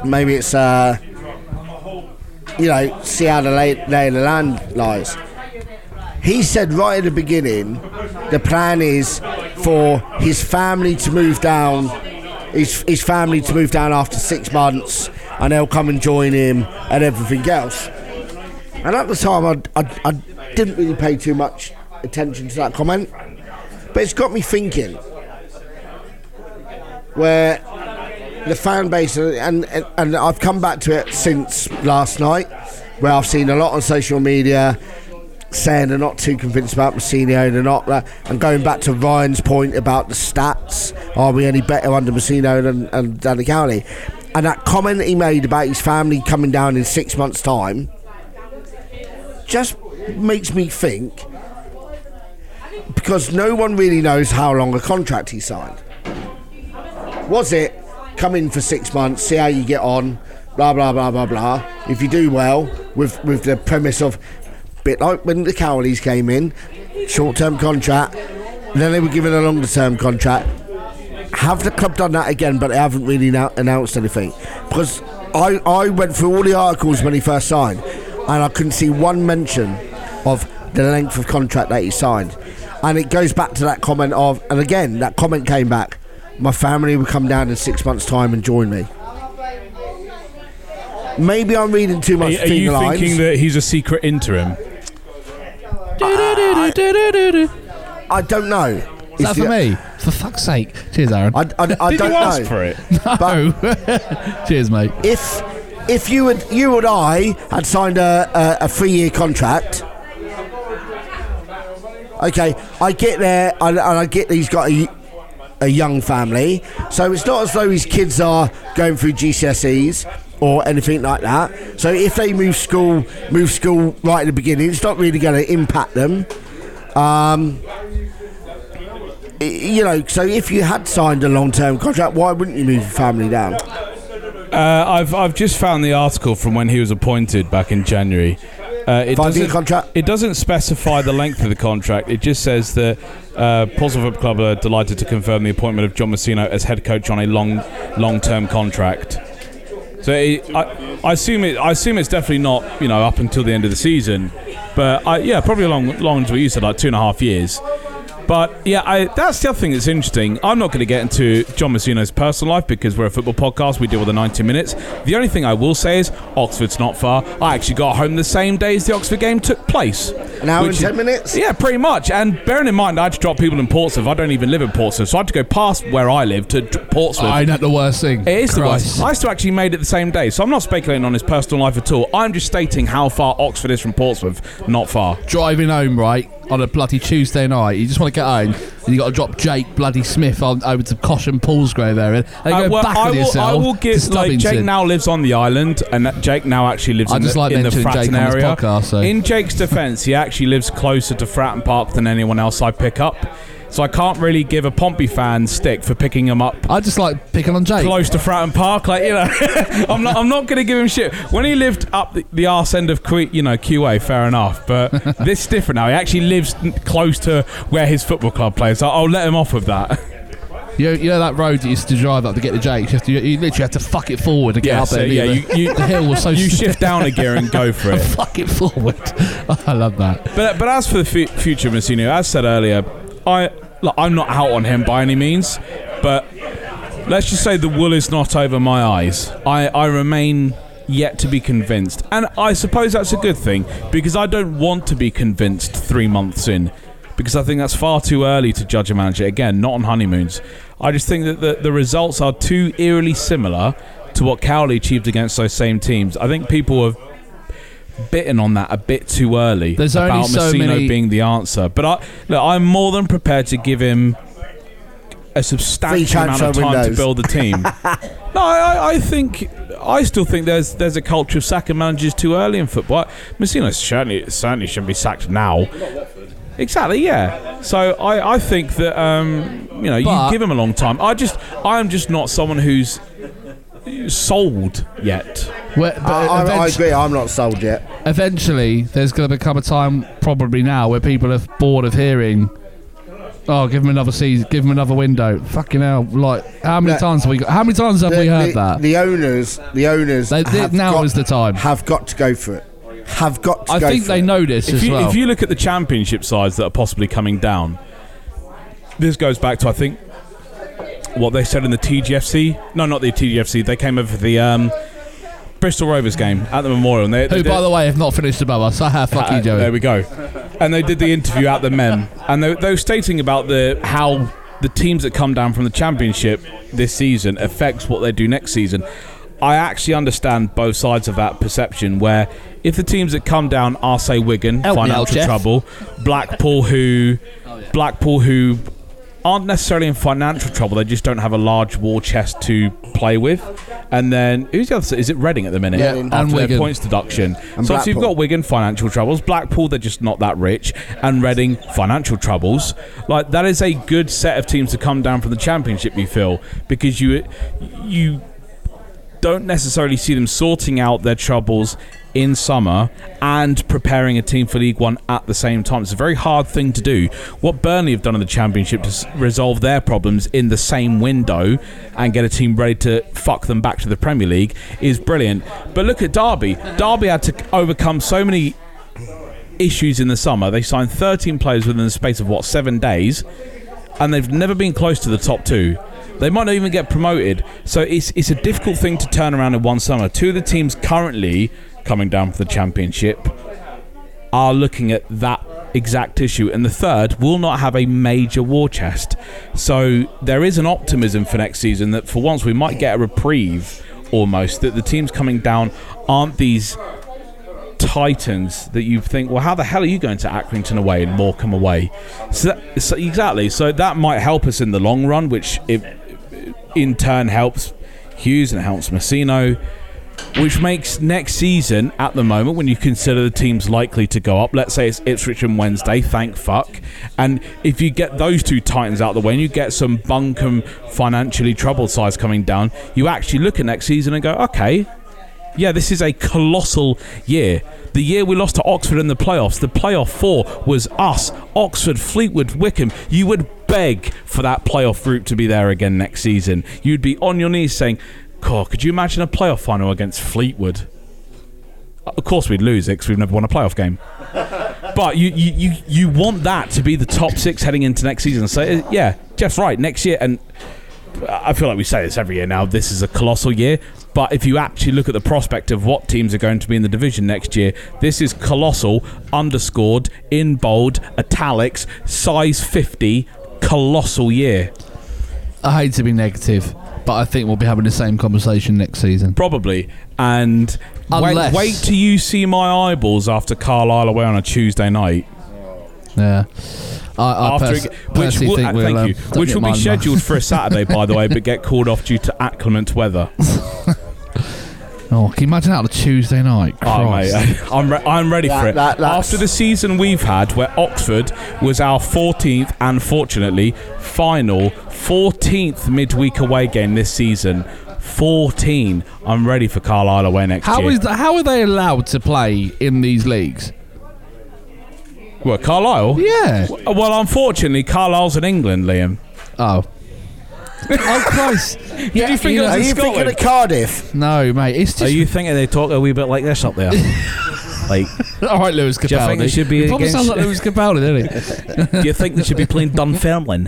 maybe it's, uh, you know, see how the lay, lay of the land lies. He said right at the beginning, the plan is for his family to move down, his, his family to move down after six months, and they'll come and join him and everything else. And at the time, I, I, I didn't really pay too much attention to that comment, but it's got me thinking. Where the fan base, and, and, and I've come back to it since last night, where I've seen a lot on social media saying they're not too convinced about Mousinho, eh? they're not that. And going back to Ryan's point about the stats, are we any better under Mousinho than, than Danny Cowley? And that comment that he made about his family coming down in six months' time just makes me think because no one really knows how long a contract he signed. Was it come in for six months, see how you get on, blah blah blah blah blah. If you do well with with the premise of bit like when the Cowleys came in, short term contract, then they were given a longer term contract. Have the club done that again, but they haven't really now announced anything? Because I, I went through all the articles when he first signed. and I couldn't see one mention of the length of contract that he signed. And it goes back to that comment of, and again, that comment came back. My family will come down in six months' time and join me. Maybe I'm reading too much are between you lines. thinking that he's a secret interim? I don't know. Is It's that for the- me? For fuck's sake. Cheers, Aaron. I, I, I Did don't you ask know. for it? no. Cheers, mate. If if you would you and I had signed a, a, a three year contract. Okay, I get there and, and I get that he's got a, a young family, so it's not as though his kids are going through GCSEs or anything like that. So if they move school, move school right at the beginning, it's not really going to impact them. Um, you know, so if you had signed a long term contract, why wouldn't you move your family down? Uh, I've I've just found the article from when he was appointed back in January. Uh, it doesn't- contract? It doesn't specify the length of the contract. It just says that uh, Portsmouth Football Club are delighted to confirm the appointment of John Mousinho as head coach on a long long term contract. So it, I, I assume it. I assume it's definitely not you know up until the end of the season, but I, yeah, probably along long as what you said, like two and a half years. But yeah, I, that's the other thing that's interesting. I'm not going to get into John Mousinho's personal life because we're a football podcast. We deal with the 90 minutes. The only thing I will say is Oxford's not far. I actually got home the same day as the Oxford game took place. An hour and 10 is- minutes? Yeah, pretty much. And bearing in mind, I had to drop people in Portsmouth. I don't even live in Portsmouth, so I had to go past where I live to Portsmouth. I know the worst thing. It is the worst. I still actually made it the same day, so I'm not speculating on his personal life at all. I'm just stating how far Oxford is from Portsmouth. Not far. Driving home, right, on a bloody Tuesday night. You just want to get home, and you got to drop Jake bloody Smith on, over to Cosh and Paulsgrove area. And Uh, go well, back I with will, yourself I will give like Jake now lives on the island, and Jake now actually lives I in just the, like in the Fratton Jake on area. podcast, so- In Jake's defence, he actually lives closer to Fratton Park than anyone else I pick up, so I can't really give a Pompey fan stick for picking him up. I just like picking on Jake. Close to Fratton Park, like you know, I'm not. I'm not going to give him shit. When he lived up the, the arse end of Q, you know QA, fair enough. But this is different now. He actually lives close to where his football club plays. So I'll let him off with that. You know, you know that road you used to drive up to get to Jake. You, to, you literally have to fuck it forward to get Yeah, up so, there. yeah, you- you- the hill was so you shift down a gear and go for it. fuck it forward. I love that. But but as for the fu- future of Mousinho, as said earlier, I look, I'm not out on him by any means, but let's just say the wool is not over my eyes. I, I remain yet to be convinced, and I suppose that's a good thing because I don't want to be convinced three months in. Because I think that's far too early to judge a manager. Again, not on honeymoons. I just think that the, the results are too eerily similar to what Cowley achieved against those same teams. I think people have bitten on that a bit too early There's only about so Mousinho many- being the answer. But I, look, I'm more than prepared to give him a Free substantial amount transfer of time to build a team. no, I, I think I still think there's there's a culture of sacking managers too early in football. Mousinho certainly certainly shouldn't be sacked now. Exactly, yeah. So I, I think that um, you know But- you give him a long time. I just I am just not someone who's sold yet. Where- but I, I, I agree. I'm not sold yet. Eventually, there's going to become a time, probably now, where people are bored of hearing. Oh, give him another season. Give him another window. Fucking hell! Like, how many No. times have we got? How many times have the, we heard the, that? The owners, the owners, They- they- now got, is the time. Have got to go for it. Have got to I go think for they it. know this if as you, well. If you look at the championship sides that are possibly coming down, this goes back to I think what they said in the TGFC. No, not the TGFC. They came over for the um, Bristol Rovers game at the Memorial. And they, they Who, did- by the way, have not finished above us. Haha, fuck Uh, you, Joey. There we go. And they did the interview at the Mem, and they, they were stating about the how the teams that come down from the Championship this season affects what they do next season. I actually understand both sides of that perception. Where if the teams that come down are, say, Wigan, Help out, financial trouble, Blackpool, who Blackpool, who aren't necessarily in financial trouble, they just don't have a large war chest to play with. And then who's the other? side? Is it Reading at the minute? Yeah, after and their points deduction. And so, so you've got Wigan financial troubles, Blackpool they're just not that rich, and Reading financial troubles. Like that is a good set of teams to come down from the championship. You feel because you you don't necessarily see them sorting out their troubles in summer and preparing a team for League One at the same time. It's a very hard thing to do. What Burnley have done in the Championship to resolve their problems in the same window and get a team ready to fuck them back to the Premier League is brilliant. But look at Derby. Derby had to overcome so many issues in the summer. They signed 13 players within the space of what seven days, and they've never been close to the top two. They might not even get promoted. So it's it's a difficult thing to turn around in one summer. Two of the teams currently coming down for the championship are looking at that exact issue, and the third will not have a major war chest. So there is an optimism for next season that for once we might get a reprieve almost, that the teams coming down aren't these titans that you think, well, how the hell are you going to Accrington away and Morecambe away? So, that, so exactly. So that might help us in the long run, which it, in turn helps Hughes and helps Mousinho, which makes next season, at the moment, when you consider the teams likely to go up, let's say it's Ipswich and Wednesday, thank fuck. And if you get those two titans out of the way and you get some bunkum financially troubled sides coming down, you actually look at next season and go, okay, yeah, this is a colossal year. The year we lost to Oxford in the playoffs, the playoff four was us, Oxford, Fleetwood, Wycombe. You would beg for that playoff route to be there again next season. You'd be on your knees saying, God, could you imagine a playoff final against Fleetwood? Of course, we'd lose it because we've never won a playoff game. But you, you, you, you want that to be the top six heading into next season. So, uh, yeah, Jeff's right. Next year, and I feel like we say this every year now. This is a colossal year, but if you actually look at the prospect of what teams are going to be in the division next year, this is colossal, underscored, in bold, italics, size 50, colossal year. I hate to be negative, but I think we'll be having the same conversation next season. Probably. And wait, Unless- wait till you see my eyeballs after Carlisle away on a Tuesday night. Yeah. I, I After pers- it, which personally will, think uh, we'll, thank um, you, which will be scheduled for a Saturday, by the way, but get called off due to acclimate weather. Oh, can you imagine that on a Tuesday night? Oh, mate, Christ. I'm, re- I'm ready That- for it. that- that's- After the season we've had, where Oxford was our 14th and fortunately final 14th midweek away game this season. 14. I'm ready for Carlisle away next How year. is that, how are they allowed to play in these leagues? What, Carlisle? Yeah. Well, unfortunately, Carlisle's in England, Liam. Oh. oh Christ! Did you think it was Are in you thinking Scotland? of Cardiff? No, mate. It's just. Are you thinking they talk a wee bit like this up there? like, all right, Lewis Capaldi? Do you think it should be He probably sounds like Lewis Capaldi, doesn't he? do you think they should be playing Dunfermline?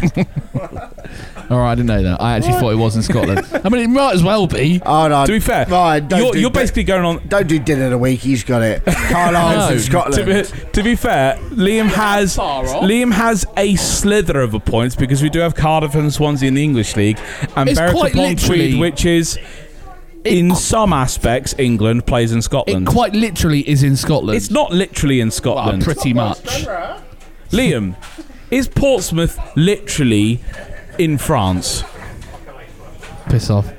All right, I didn't know that. I actually thought it was in Scotland. I mean, it might as well be. Oh no. to be fair, Right, don't you're, do you're basically going on. Don't do dinner of the week. He's got it. Carlisle's No. in Scotland. To be, to be fair, Liam has. Liam has a slither of a points because we do have Cardiff and Swansea in the English league, and It's Berwick quite upon literally- Tweed, which is in some aspects England plays in It Scotland. quite literally is in Scotland. it's not literally in Well, Scotland. pretty much. Liam, is Portsmouth literally in France? Piss off.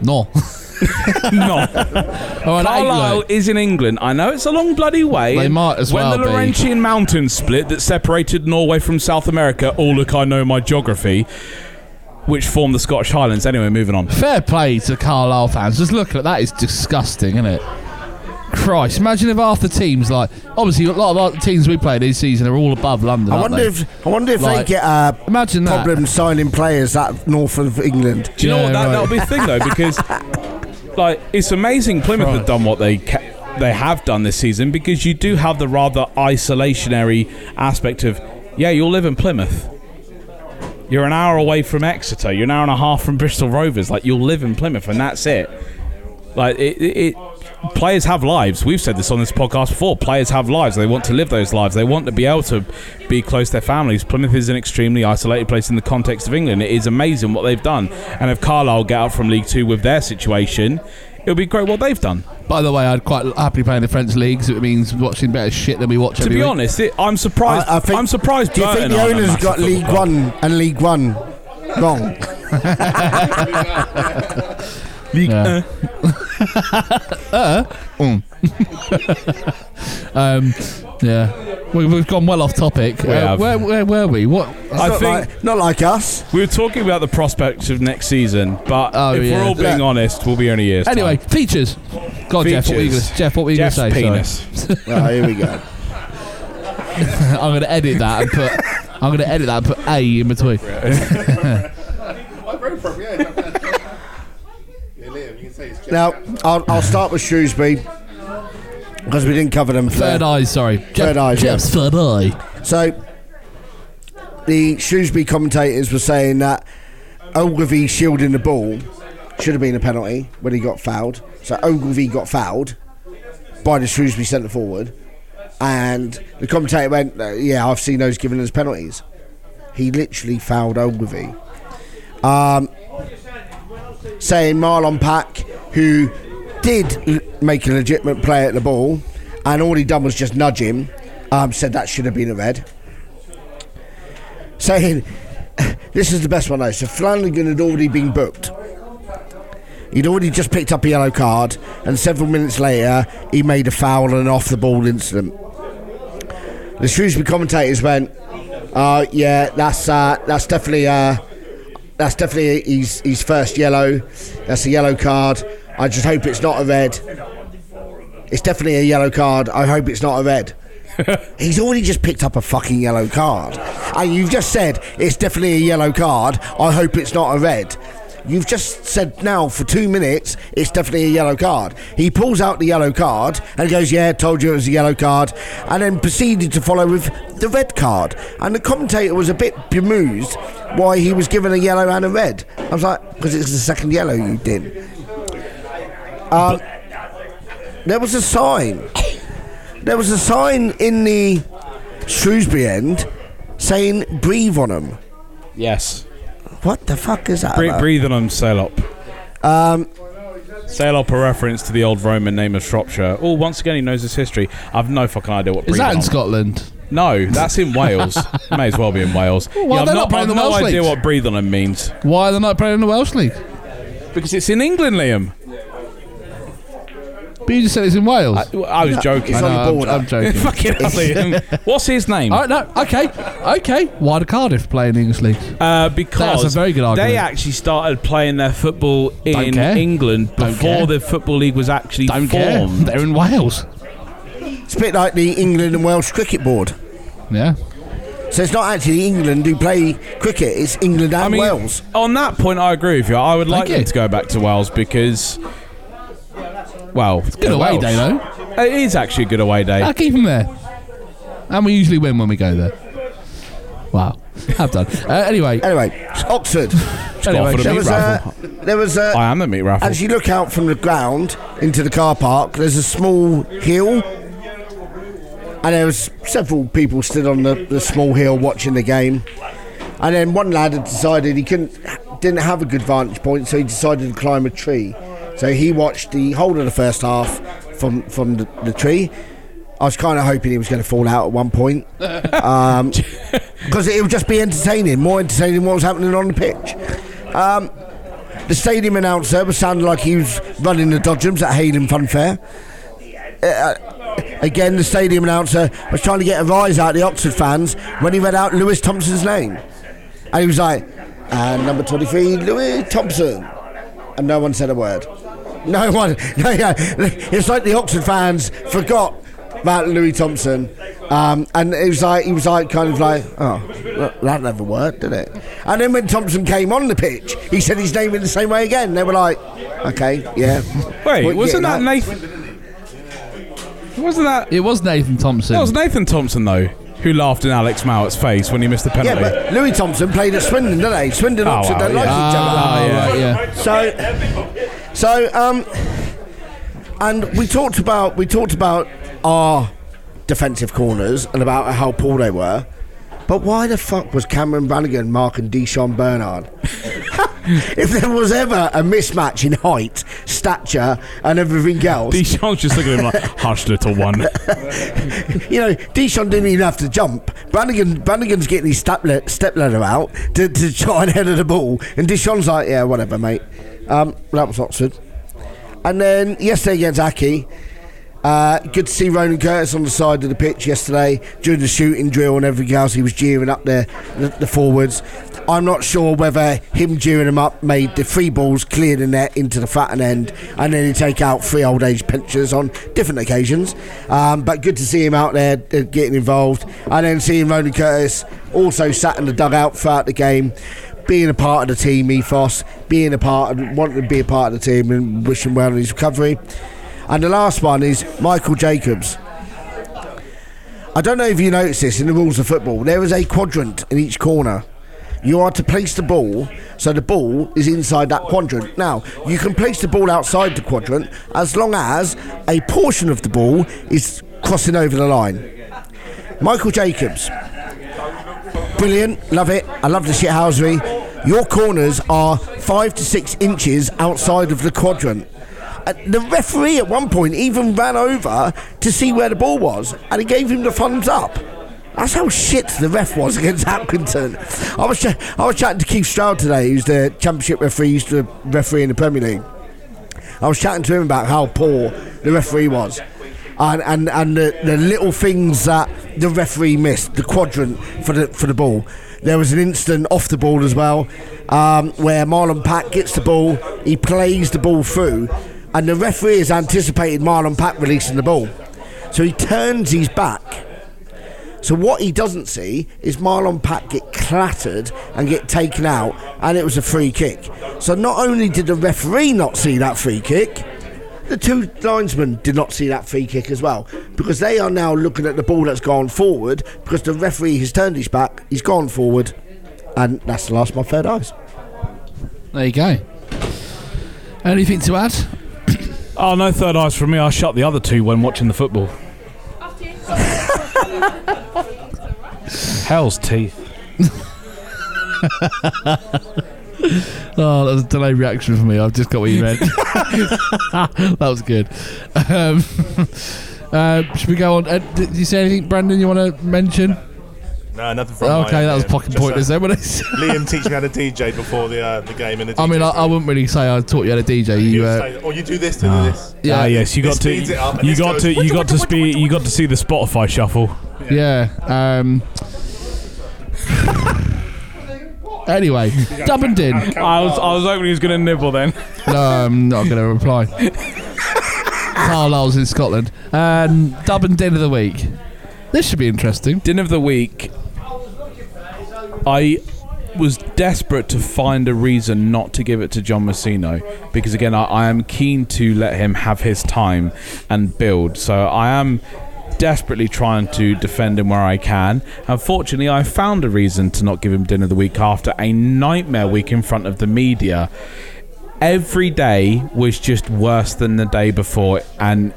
No. no. Oh, All right, Carlisle England. is in England. I know it's a long bloody way. They might as when well the be. Laurentian Mountains split that separated Norway from South America. Oh, look, I know my geography. Which form the Scottish Highlands. Anyway, moving on. Fair play to Carlisle fans. Just look at that. It's disgusting, isn't it? Christ, imagine if half the teams like obviously a lot of our teams we play this season are all above London. I aren't wonder they? if I wonder if Like, they get uh, imagine that. problems signing players that north of England. Do you know what? That, right. That'll be the thing, though, because like it's amazing Plymouth have done what they ca- they have done this season because you do have the rather isolationary aspect of yeah, you'll live in Plymouth. You're an hour away from Exeter. You're an hour and a half from Bristol Rovers. Like you'll live in Plymouth, and that's it. Like it, it, it players have lives. We've said this on this podcast before. Players have lives. They want to live those lives. They want to be able to be close to their families. Plymouth is an extremely isolated place in the context of England. It is amazing what they've done. And if Carlisle get out from League Two with their situation, it'll be great what they've done. By the way, I'd quite happily play in the French leagues. It means watching better shit than we watch. To every be week. honest, it, I'm surprised. I, I think, I'm surprised. Do you Burton think the aren't owners got League club. One and League One wrong? Yeah. uh, um, Yeah. We, we've gone well off topic. We Uh, have. where, where were we? What? I not think like, not like us. we were talking about the prospects of next season, but Oh, if yeah. we're all being Yeah. honest, we'll be only years. Anyway, time. features. God, Jeff, what were you Features. gonna, Jeff, what were you Jeff's going to say? penis. Oh, here we go. I'm going to edit that and put. I'm going to edit that and put A in between. Well, very appropriate. Yeah, yeah, Liam, you can say it's Jeff Now, I'll, I'll start with Shrewsbury because we didn't cover them. Third eye, sorry. Third eye, Jeff's third eye. So, the Shrewsbury commentators were saying that Ogilvie shielding the ball should have been a penalty when he got fouled. So Ogilvie got fouled by the Shrewsbury centre forward, and the commentator went, "Yeah, I've seen those given as penalties." He literally fouled Ogilvie. Um, saying Marlon Pack, who did l- make a legitimate play at the ball, and all he done was just nudge him, um, said that should have been a red. Saying, this is the best one though. So Flanagan had already been booked. He'd already just picked up a yellow card, and several minutes later, he made a foul and an off the ball incident. The Shrewsbury commentators went, uh, "Yeah, that's uh, that's definitely uh, that's definitely his his first yellow. That's a yellow card. I just hope it's not a red. It's definitely a yellow card. I hope it's not a red." He's already just picked up a fucking yellow card. And you've just said it's definitely a yellow card. I hope it's not a red. You've just said now for two minutes it's definitely a yellow card. He pulls out the yellow card and goes, Yeah, told you it was a yellow card. And then proceeded to follow with the red card. And the commentator was a bit bemused why he was given a yellow and a red. I was like, Because it's the second yellow you did. Um, there was a sign. There was a sign in the Shrewsbury end saying breathe on them. Yes. What the fuck is that? Bre- about? breathe on them, Salop. Um, Salop, a reference to the old Roman name of Shropshire. Oh, once again, he knows his history. I've no fucking idea what Is breathe that in on. Scotland? No, that's in Wales. May as well be in Wales. Well, yeah, I've they're not, not playing I've the no Welsh idea leagues. what breathe on them means. Why are they not playing in the Welsh League? Because it's in England, Liam. But you just said it's in Wales. I, I was joking. I know, I'm- I'm, joking. Fucking hell, Liam. What's his name? Oh, no, okay, okay. Why do Cardiff play in the English league? Uh, because That's a very good argument. they actually started playing their football in care. England Don't before care. the football league was actually Don't care. formed. They're in Wales. it's a bit like the England and Welsh Cricket Board. Yeah. So it's not actually England who play cricket, it's England and I mean, Wales. on that point, I agree with you. I would like Thank them you. to go back to Wales because, well, it's Good away day, though. It is actually a good away day. I'll keep them there. And we usually win when we go there. Wow. I've done. Uh, anyway, Anyway, Oxford. for anyway, the There meat was, raffle. a, there was uh, a, uh, I am the meat raffle. as you look out from the ground into the car park, there's a small hill. And there was several people stood on the, the small hill watching the game. And then one lad had decided he couldn't didn't have a good vantage point, so he decided to climb a tree. So he watched the whole of the first half from from the, the tree. I was kind of hoping he was going to fall out at one point because it would just be entertaining, more entertaining than what was happening on the pitch. Um, the stadium announcer was sounding like he was running the Dodgems at Hayden Funfair. Uh, again, the stadium announcer was trying to get a rise out of the Oxford fans when he read out Louie Thompson's name. And he was like, and number 23, Louie Thompson. And no one said a word. No one. No, yeah. It's like the Oxford fans forgot about Louie Thompson. Um, and it was like, he was like, kind of like, oh, that- that never worked, did it? And then when Thompson came on the pitch, he said his name in the same way again. They were like, okay, yeah. Wait, What, wasn't yeah, that Nathan? Wasn't that? it was Nathan Thompson. That was Nathan Thompson though, who laughed in Alex Mowatt's face when he missed the penalty. Yeah, but Louie Thompson played at Swindon, didn't they? Swindon Oh, Oxford wow, don't like yeah. each other. Yeah. yeah. So, so um, and we talked about we talked about our defensive corners and about how poor they were. But why the fuck was Cameron Brannagan marking Di'Shon Bernard? If there was ever a mismatch in height, stature, and everything else, Di'Shon's just looking at him like, hush, little one. you know, Di'Shon didn't even have to jump. Brannagan, Brannagan's getting his step, le- step ladder out to, to try and head of the ball, and Di'Shon's like, yeah, whatever, mate. Um, that was Oxford. And then yesterday against Accy, Uh, good to see Ronan Curtis on the side of the pitch yesterday during the shooting drill and everything else. He was jeering up there, the, the forwards. I'm not sure whether him jeering them up made the three balls clear the net into the Fratton end and then he take out three old age pensioners on different occasions. Um, but good to see him out there uh, getting involved. And then seeing Ronan Curtis also sat in the dugout throughout the game being a part of the team ethos, being a part of, wanting to be a part of the team and wishing well in his recovery. And the last one is Michael Jacobs. I don't know if you noticed this in the rules of football. There is a quadrant in each corner. You are to place the ball so the ball is inside that quadrant. Now, you can place the ball outside the quadrant as long as a portion of the ball is crossing over the line. Michael Jacobs. Brilliant, love it. I love the shithousery. Your corners are five to six inches outside of the quadrant. Uh, the referee at one point even ran over to see where the ball was, and he gave him the thumbs up. That's how shit the ref was against Accrington. I was ch- I was chatting to Keith Stroud today, who's the championship referee, used to referee in the Premier League. I was chatting to him about how poor the referee was. And, and, and the, the little things that the referee missed, the quadrant for the for the ball. There was an instant off the ball as well, um, where Marlon Pack gets the ball, he plays the ball through, and the referee has anticipated Marlon Pack releasing the ball. So he turns his back. So what he doesn't see is Marlon Pack get clattered and get taken out, and it was a free kick. So not only did the referee not see that free kick, the two linesmen did not see that free kick as well because they are now looking at the ball that's gone forward because the referee has turned his back, he's gone forward, and that's the last of my third eyes. There you go. Anything to add? Oh, no third eyes from me. I shut the other two when watching the football. Hell's teeth. Oh, that was a delayed reaction for me. I've just got what you meant. that was good. Um, uh, should we go on? Uh, did you say anything, Brandon? You want to mention? No, nothing from Okay, my that was end, fucking just, pointless. uh, then, wasn't? Liam teaching me how to DJ before the uh, the game in the I mean, I, I wouldn't really say I taught you how to DJ. You, You uh, say, oh, you do this, to do this. Yeah. Ah, yes, you This got to. speeds it up and You this got goes, to. You got to speed. You got to see the Spotify shuffle. yeah. Um, anyway, Dub and Din. I was. I was hoping he was going to nibble then. No, I'm not going to reply. Carlisle's in Scotland. Um, Dub and Din of the week. This should be interesting. Din of the week. I was desperate to find a reason not to give it to John Mousinho because again I, I am keen to let him have his time and build. So I am desperately trying to defend him where I can. Unfortunately, I found a reason to not give him dinner the week after a nightmare week in front of the media. Every day was just worse than the day before, and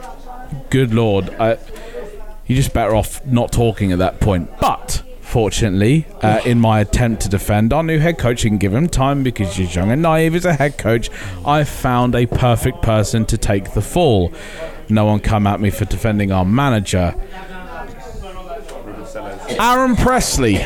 good lord, I, you're just better off not talking at that point. But fortunately, uh, in my attempt to defend our new head coach and give him time because he's young and naive as a head coach, I found a perfect person to take the fall. No one come at me for defending our manager. Aaron Pressley.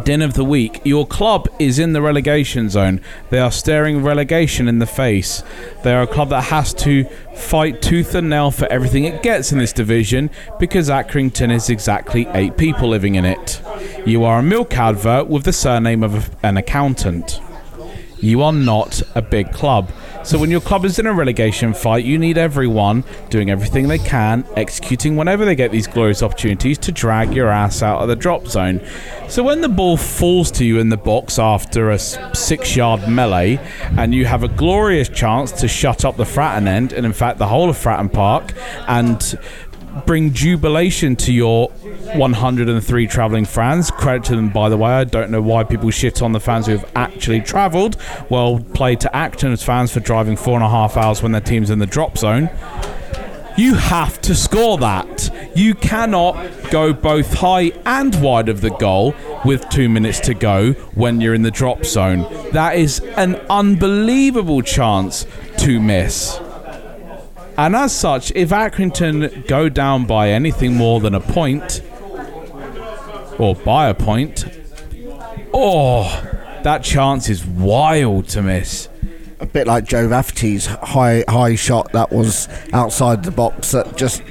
Din of the week. Your club is in the relegation zone. They are staring relegation in the face. They are a club that has to fight tooth and nail for everything it gets in this division because Accrington is exactly eight people living in it. You are a milk advert with the surname of an accountant. You are not a big club. So when your club is in a relegation fight, you need everyone doing everything they can, executing whenever they get these glorious opportunities to drag your ass out of the drop zone. So when the ball falls to you in the box after a six yard melee, and you have a glorious chance to shut up the Fratton end, and in fact the whole of Fratton Park, and bring jubilation to your 103 travelling fans. Credit to them, by the way. I don't know why people shit on the fans who have actually travelled. Well played to Acton's fans for driving four and a half hours when their team's in the drop zone. You have to score that. You cannot go both high and wide of the goal with two minutes to go when you're in the drop zone. That is an unbelievable chance to miss. And as such, if Accrington go down by anything more than a point, or by a point, oh, that chance is wild to miss. a bit like Joe Rafferty's high high shot that was outside the box that just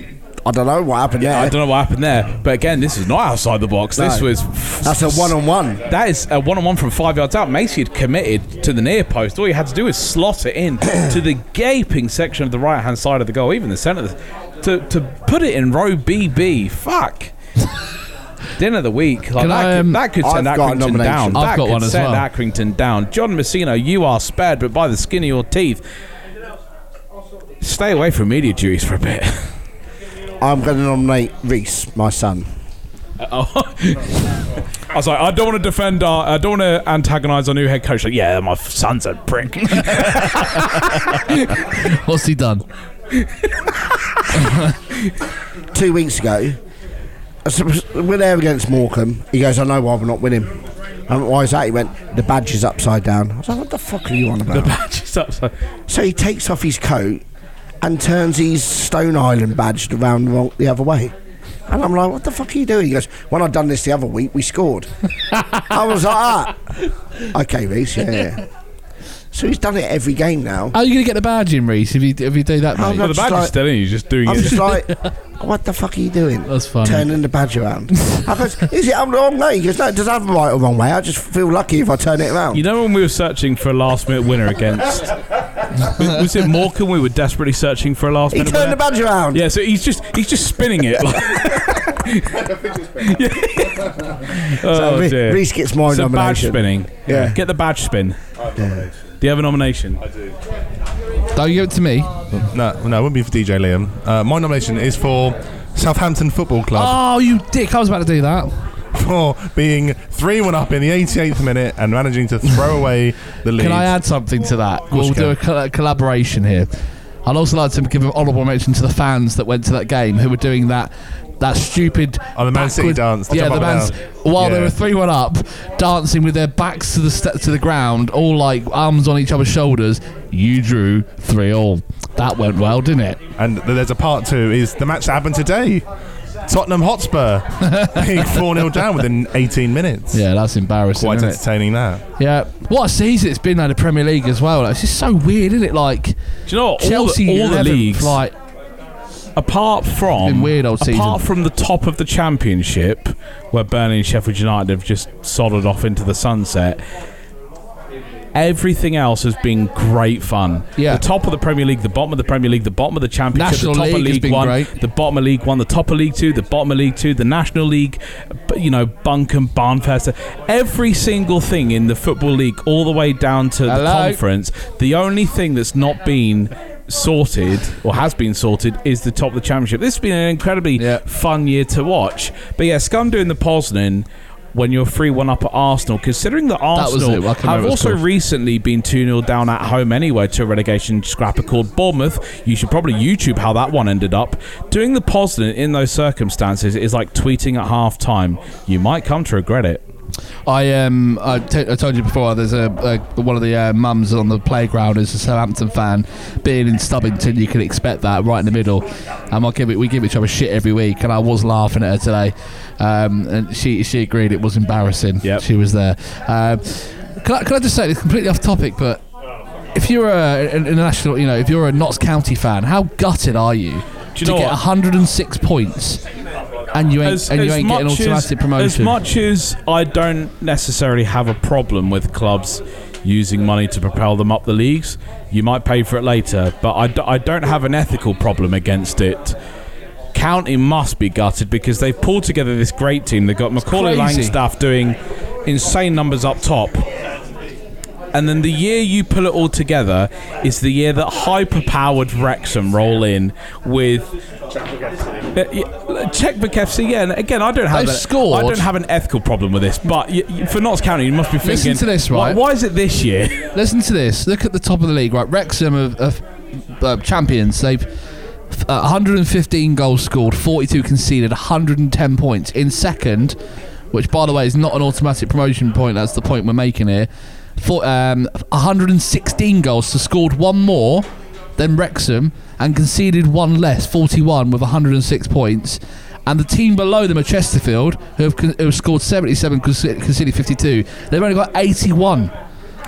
I don't know what happened Yeah, there. I don't know what happened there, but again, this is not outside the box. This was That's a one-on-one. That is a one-on-one from five yards out. Macey had committed to the near post. All you had to do was slot it in to the gaping section of the right-hand side of the goal, even the centre. To to put it in row BB. Fuck. Dinner of the week. Like Can that, I, could, um, that could send I've got a Accrington nomination. down. I've that got could one as send well. Accrington down. John Mousinho, you are spared, but by the skin of your teeth. Stay away from media duties for a bit. I'm going to nominate Reese, my son. Oh. I was like, I don't want to defend our, I don't want to antagonise our new head coach. Like, yeah, my son's a prick. What's he done? Two weeks ago, we're there against Morecambe. He goes, I know why we're not winning. And why is that? He went, the badge is upside down. I was like, what the fuck are you on about? the badge is upside. So he takes off his coat and turns his Stone Island badge around wrong- the other way. And I'm like, what the fuck are you doing? He goes, when I done this the other week, we scored. I was like, ah. Okay, Reese, yeah, yeah. So he's done it every game now. How are you going to get the badge in, Reese, if you, if you do that, I'm mate? not Well, the badge like- is still in. You're just doing I'm it. just like, what the fuck are you doing? That's funny. Turning the badge around. I goes, is it the wrong way? He goes, no, it doesn't have the right or wrong way. I just feel lucky if I turn it around. You know when we were searching for a last minute winner against was, was it Morecambe? We were desperately searching for a last minute. he minute turned the winner. badge around. Yeah, so he's just he's just spinning it. Like, oh Re- dear. Reese gets my so badge nomination. spinning. Yeah. Get the badge spin. Do you have a nomination? I do. Don't you give it to me. No, no, it wouldn't be for DJ Liam. Uh, my nomination is for Southampton Football Club Oh, you dick. I was about to do that. for being 3 1 up in the 88th minute and managing to throw away the lead. Can I add something to that? course We'll you do a can. col- collaboration here. I'd also like to give an honourable mention to the fans that went to that game who were doing that that stupid Oh, the Man City dance, yeah, the up and man's down. while they were three one up, dancing with their backs to the st- to the ground, all like arms on each other's shoulders. You drew three all. That went well, didn't it? And there's a part two is the match that happened today. Tottenham Hotspur being 4 0 down within 18 minutes. Yeah, that's embarrassing. Quite isn't it? entertaining that. Yeah, what a season it's been in the Premier League as well. Like, it's just so weird, isn't it? Like Do you know what? Chelsea, all the, all the leagues, like apart from weird old season. apart from the top of the championship, where Burnley and Sheffield United have just sodded off into the sunset. Everything else has been great fun. Yeah. The top of the Premier League, the bottom of the Premier League, the bottom of the Championship, National the top League of has League been One, great. the bottom of League One, the top of League Two, the bottom of League Two, the National League, you know, Bunkum, Barnfest, every single thing in the Football League, all the way down to the conference. The only thing that's not been sorted or has been sorted is the top of the championship. This has been an incredibly Yeah. fun year to watch. But yeah, Scum doing the Poznan when you're 3 1 up at Arsenal, considering that Arsenal it, i've also recently been 2 0 down at home anyway to a relegation scrapper called Bournemouth. You should probably YouTube how that one ended up. Doing the Poznan in those circumstances is like tweeting at half time. You might come to regret it. I um I, t- I told you before. There's a, a one of the uh, mums on the playground is a Southampton fan. Being in Stubbington, you can expect that right in the middle. And I give it we give each other shit every week. And I was laughing at her today, um, and she she agreed it was embarrassing. Yep. she was there. Um, can I, can I just say it's completely off topic, but if you're a, an international, you know, if you're a Notts County fan, how gutted are you, you to get what? 106 points and you ain't and you ain't getting automatic as, promotion? As much as I don't necessarily have a problem with clubs using money to propel them up the leagues, you might pay for it later, but I, d- I don't have an ethical problem against it. County must be gutted because they've pulled together this great team. They've got Macaulay. Langstaff doing insane numbers up top. And then the year you pull it all together is the year that hyper-powered Wrexham roll in with yeah, Checkbook FC. Yeah, and again, I don't have They've a- scored. I don't have an ethical problem with this, but y- y- for Notts County, you must be Listen thinking, to this, "Why- right? Why, is it this year? Listen to this. Look at the top of the league, right? Wrexham are, are uh, champions. They've uh, 115 goals scored, 42 conceded, 110 points. In second, which by the way is not an automatic promotion point. That's the point we're making here. For um, 116 goals, so scored one more than Wrexham and conceded one less, 41 with 106 points. And the team below them are Chesterfield, who have, con- who have scored 77, conce- conceded 52. They've only got 81.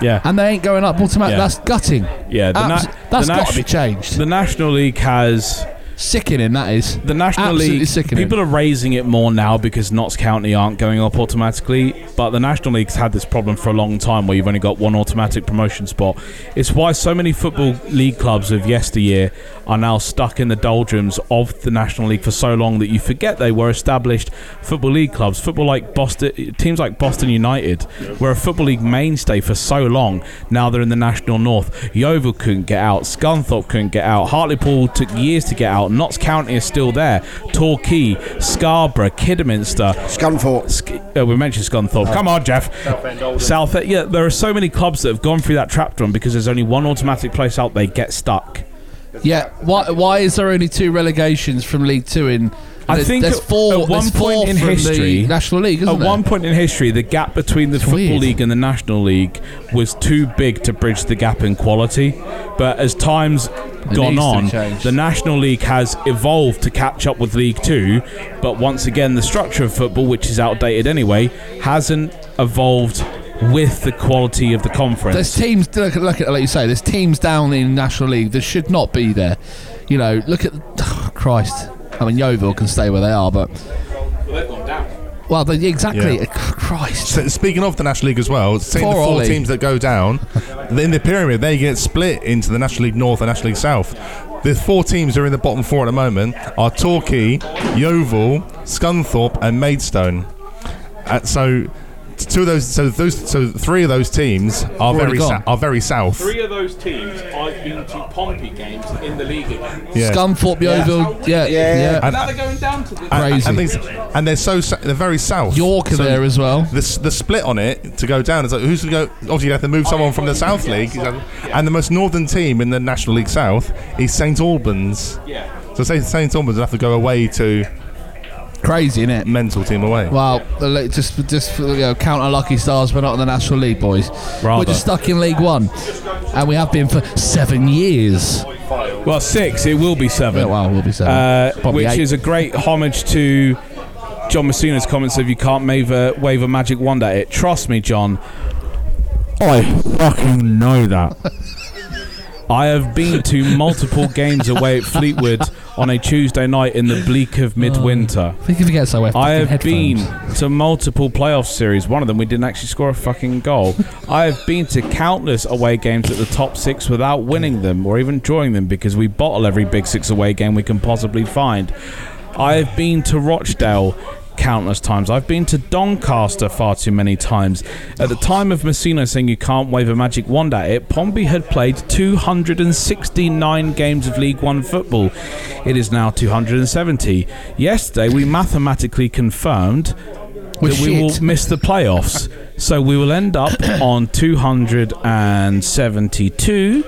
Yeah. and they ain't going up automatically. Yeah. That's gutting. Yeah, the na- Abs- the that's got to be changed. The National League has Sickening that is. the National Absolutely League. sickening. People are raising it more now because Notts County aren't going up automatically, but the National League's had this problem for a long time where you've only got one automatic promotion spot. It's why so many football league clubs of yesteryear are now stuck in the doldrums of the National League for so long that you forget they were established football league clubs. Football like Boston, teams like Boston United were a football league mainstay for so long. Now they're in the National North. Yeovil couldn't get out. Scunthorpe couldn't get out. Hartlepool took years to get out. Notts County is still there. Torquay, Scarborough, Kidderminster, Scunthorpe. Sk- uh, we mentioned Scunthorpe. Come on, Jeff. South. Yeah, there are so many clubs that have gone through that trap drum because there's only one automatic place out. They get stuck. Yeah. Why? Why is there only two relegations from League Two in? I think there's at- four. at one point in history, the National League, isn't at there? one point in history, the gap between the Football weird. League and the National League was too big to bridge the gap in quality. But as time's gone to be on, the National League has evolved to catch up with League Two. But once again, the structure of football, which is outdated anyway, hasn't evolved with the quality of the conference. There's teams. Look look at like you say. There's teams down in National League that should not be there. You know, look at oh, Christ. I mean, Yeovil can stay where they are, but well, they, exactly. Yeah. Christ. So, speaking of the National League as well, seeing the Poor four Ollie. teams that go down, in the pyramid they get split into the National League North and National League South. The four teams that are in the bottom four at the moment are Torquay, Yeovil, Scunthorpe, and Maidstone. Uh, so two of those, so those, so three of those teams are Already very gone. sou- are very south. Three of those teams, I've been to Pompey games in the league again. Yeah. Scunthorpe, Yeovil. Yeah, yeah. And- now they're going down to the. And- Crazy. And, these- and they're so sa- they're very south. York are So there as well. The, s- the split on it to go down is like who's going to go? Obviously, you have to move oh, someone from the South League, and the most northern team in the National League South is St Albans. Yeah. So St St Albans will have to go away to Crazy, innit? mental team away. Well, just just for, you know, count our lucky stars. We're not in the National League, boys. We're just stuck in League One, and we have been for seven years. Well, six. It will be seven. Yeah, well, we'll be seven. Uh, which eight. is a great homage to John Mousinho's comments of you can't wave a, wave a magic wand at it. Trust me, John. I fucking know that. I have been to multiple games away at Fleetwood on a Tuesday night in the bleak of oh. midwinter. I think if you get so, I have been to multiple playoff series. One of them we didn't actually score a fucking goal. I have been to countless away games at the top six without winning them or even drawing them because we bottle every big six away game we can possibly find. I have been to Rochdale countless times. I've been to Doncaster far too many times. At the time of Mousinho saying you can't wave a magic wand at it, Pompey had played 269 games of League One football. It is now 270. Yesterday, we mathematically confirmed that we will miss the playoffs. So we will end up on 272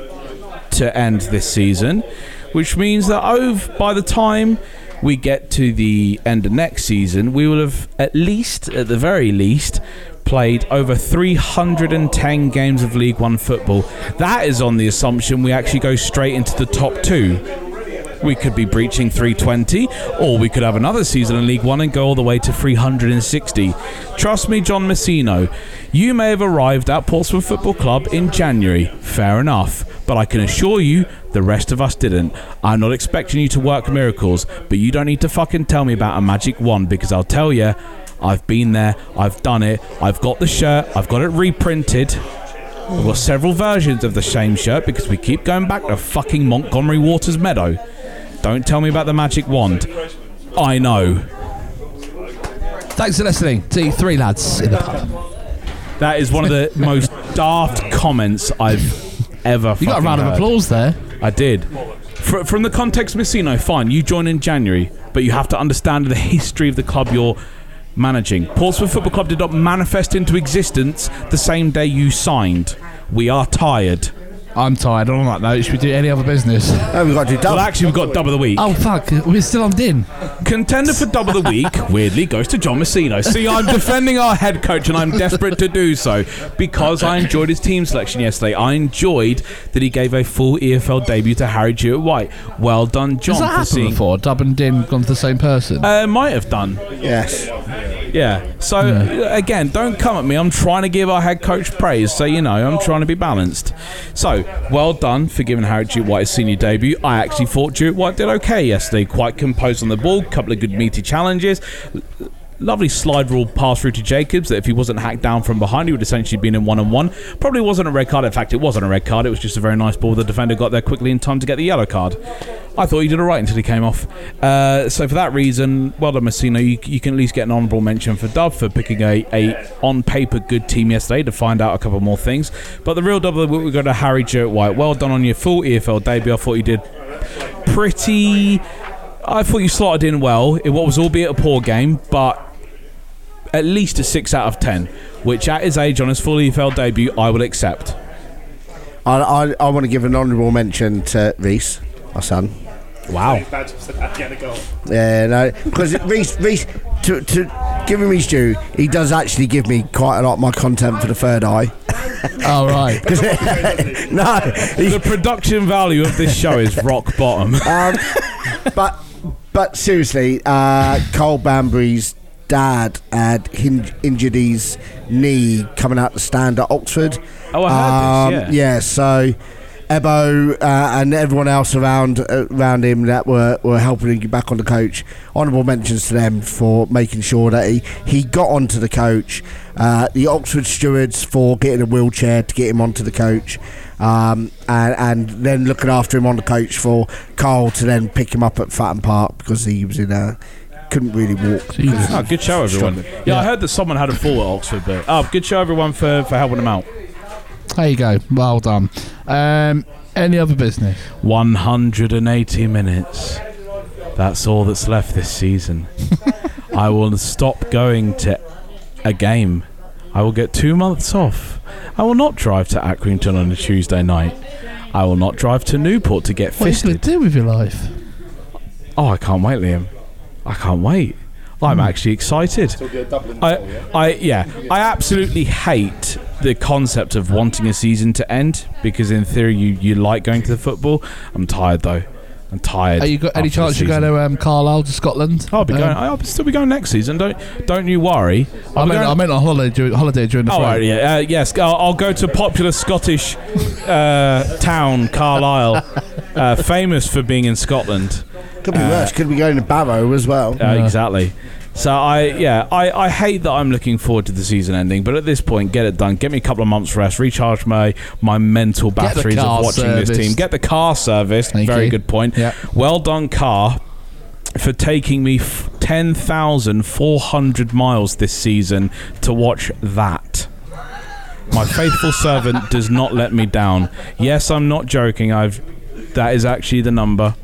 to end this season, which means that over by the time we get to the end of next season, we will have at least, at the very least, played over 310 games of League One football. That is on the assumption we actually go straight into the top two. We could be breaching 320, or we could have another season in League One and go all the way to 360. Trust me, John Mousinho, you may have arrived at Portsmouth Football Club in January. Fair enough. But I can assure you, the rest of us didn't. I'm not expecting you to work miracles, but you don't need to fucking tell me about a magic wand because I'll tell you, I've been there, I've done it, I've got the shirt, I've got it reprinted. I've got several versions of the same shirt because we keep going back to fucking Montgomery Waters Meadow. Don't tell me about the magic wand. I know. Thanks for listening to three lads in the pub. That is one of the most daft comments I've ever. You got a round of applause there. I did. Fr- from the context, Mousinho, fine. You join in January, but you have to understand the history of the club you're managing. Portsmouth Football Club did not manifest into existence the same day you signed. We are tired. I'm tired. On that note, should we do any other business? Oh, we've got to do Well, double. actually, we've got dub of the week. Oh fuck, we're still on din. Contender for dub of the week, weirdly, goes to John Mousinho. See, I'm defending our head coach, and I'm desperate to do so because I enjoyed his team selection yesterday. I enjoyed that he gave a full EFL debut to Harry Jewitt-White. Well done, John, Has that for happened seeing. before? Dub and din gone to the same person. Uh, might have done. Yes. Yeah. So uh, again, don't come at me. I'm trying to give our head coach praise, so you know I'm trying to be balanced. So well done for giving Harry Jewitt-White his senior debut. I actually thought Duke White did okay yesterday. Quite composed on the ball, couple of good meaty challenges. Lovely slide rule pass through to Jacobs that if he wasn't hacked down from behind, he would essentially been in one on one. Probably wasn't a red card. In fact, it wasn't a red card. It was just a very nice ball. The defender got there quickly in time to get the yellow card. I thought he did all right until he came off. Uh, so for that reason, well done, Mousinho. You, you can at least get an honourable mention for Dove for picking a, a on paper good team yesterday to find out a couple more things. But the real double we got to Harry Jewitt-White. Well done on your full EFL debut. I thought you did pretty. I thought you slotted in well. It was albeit a poor game, but at least a six out of ten, which at his age on his full EFL debut, I will accept. I, I, I want to give an honourable mention to Reese, my son. Wow. Yeah, no, because Reese, Reese, to, to give him his due, he does actually give me quite a lot of my content for the third eye. Oh right. no, the production value of this show is rock bottom. Um, but but seriously, uh, Cole Banbury's dad had hin- injured his knee coming out the stand at Oxford. Oh, I heard this, yeah. so Ebo uh, and everyone else around uh, around him that were, were helping him get back on the coach. Honourable mentions to them for making sure that he, he got onto the coach. Uh, the Oxford stewards for getting a wheelchair to get him onto the coach. Um, and, and then looking after him on the coach for Carl to then pick him up at Fratton Park because he was in a couldn't really walk. Oh, good show, everyone. Yeah, I heard that someone had a fall at Oxford, but oh, good show, everyone, for, for helping him out. There you go. Well done. Um, any other business? 180 minutes. That's all that's left this season. I will stop going to a game. I will get two months off. I will not drive to Accrington on a Tuesday night. I will not drive to Newport to get What are you going fisted. to do with your life? Oh, I can't wait, Liam. I can't wait. I'm Hmm. actually excited. I, I, yeah, I absolutely hate the concept of wanting a season to end because, in theory, you, you like going to the football. I'm tired though. I'm tired. Are you got any chance you're going to um, Carlisle to Scotland? I'll be Um, going. I'll still be going next season. Don't don't you worry. I I'll be meant, going- I meant on holiday during, holiday during the Oh, right, yeah, uh, yes. I'll, I'll go to popular Scottish uh, town, Carlisle, uh, famous for being in Scotland. Could be Uh, worse. Could be going to Barrow as well. Uh, Exactly. So I yeah I, I hate that I'm looking forward to the season ending, but at this point, get it done. Get me a couple of months rest, recharge my my mental batteries of watching this team. Get the car serviced. Thank Very you. good point. Yeah. Well done, car, for taking me f- ten thousand four hundred miles this season to watch that. My faithful servant does not let me down. Yes, I'm not joking. I've that is actually the number.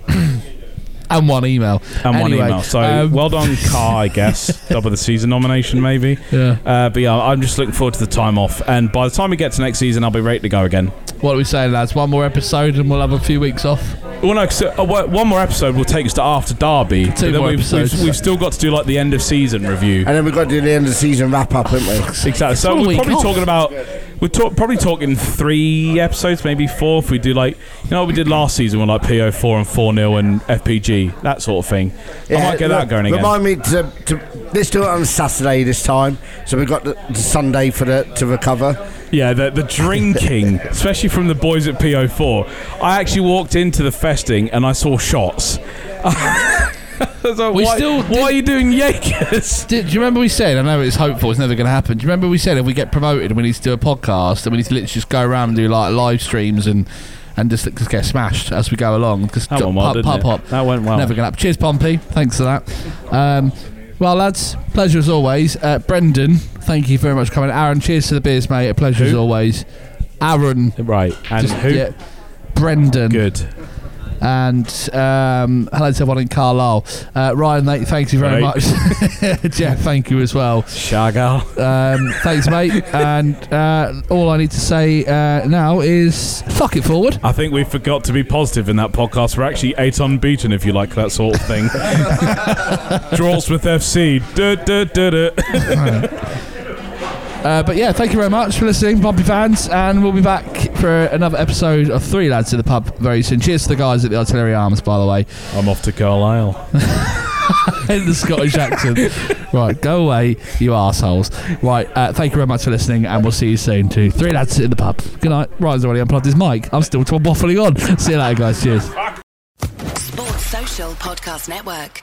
And one email. And one email. So um, well done, Car. I guess double the season nomination, maybe. Yeah. Uh, but yeah, I'm just looking forward to the time off. And by the time we get to next season, I'll be ready to go again. What are we saying, lads? One more episode and we'll have a few weeks off. Well, no, 'cause, uh, one one more episode will take us to after Derby. But then more we've, episodes. We've, we've still got to do like the end of season review. And then we've got to do the end of season wrap up, haven't we? Exactly. So we're probably off. talking about we're talk, probably talking three episodes, maybe four. If we do like you know what we did last season with like PO four and four 0 and FPG that sort of thing. I might get that going again. Remind me to, to let's do it on Saturday this time. So we've got the, the Sunday for the to recover. Yeah, the, the drinking, especially from the boys at PO4. I actually walked into the festing and I saw shots. I was like, We why, still why are you doing Jaegers? Did, do you remember we said? I know it's hopeful, it's never going to happen. Do you remember we said if we get promoted we need to do a podcast and we need to literally just go around and do like live streams and and just, just get smashed as we go along? Because That went well, didn't it? That went well. Never going to happen. Cheers, Pompey. Thanks for that. Um, well, lads, pleasure as always. Uh, Brendan, thank you very much for coming. Aaron, cheers to the beers, mate. A pleasure as always. Aaron, Right, and just- who? yeah, Brendan. Good. And um, hello to everyone in Carlisle. Uh, Ryan, mate, thank you very Right. much. Jeff, thank you as well. Shagal. Um, thanks, mate. And uh, all I need to say uh, now is fuck it forward. I think we forgot to be positive in that podcast. We're actually eight unbeaten, if you like that sort of thing. Drawsmith FC. Duh, duh, duh. Uh, but yeah, thank you very much for listening, Pompey fans. And we'll be back for another episode of Three Lads in the Pub very soon. Cheers to the guys at the Artillery Arms, by the way. I'm off to Carlisle. in the Scottish accent. Right, go away, you assholes. Right, uh, thank you very much for listening, and we'll see you soon to Three Lads in the Pub. Good night. Ryan's already unplugged his mic. I'm still waffling on. See you later, guys. Cheers. Sports Social Podcast Network.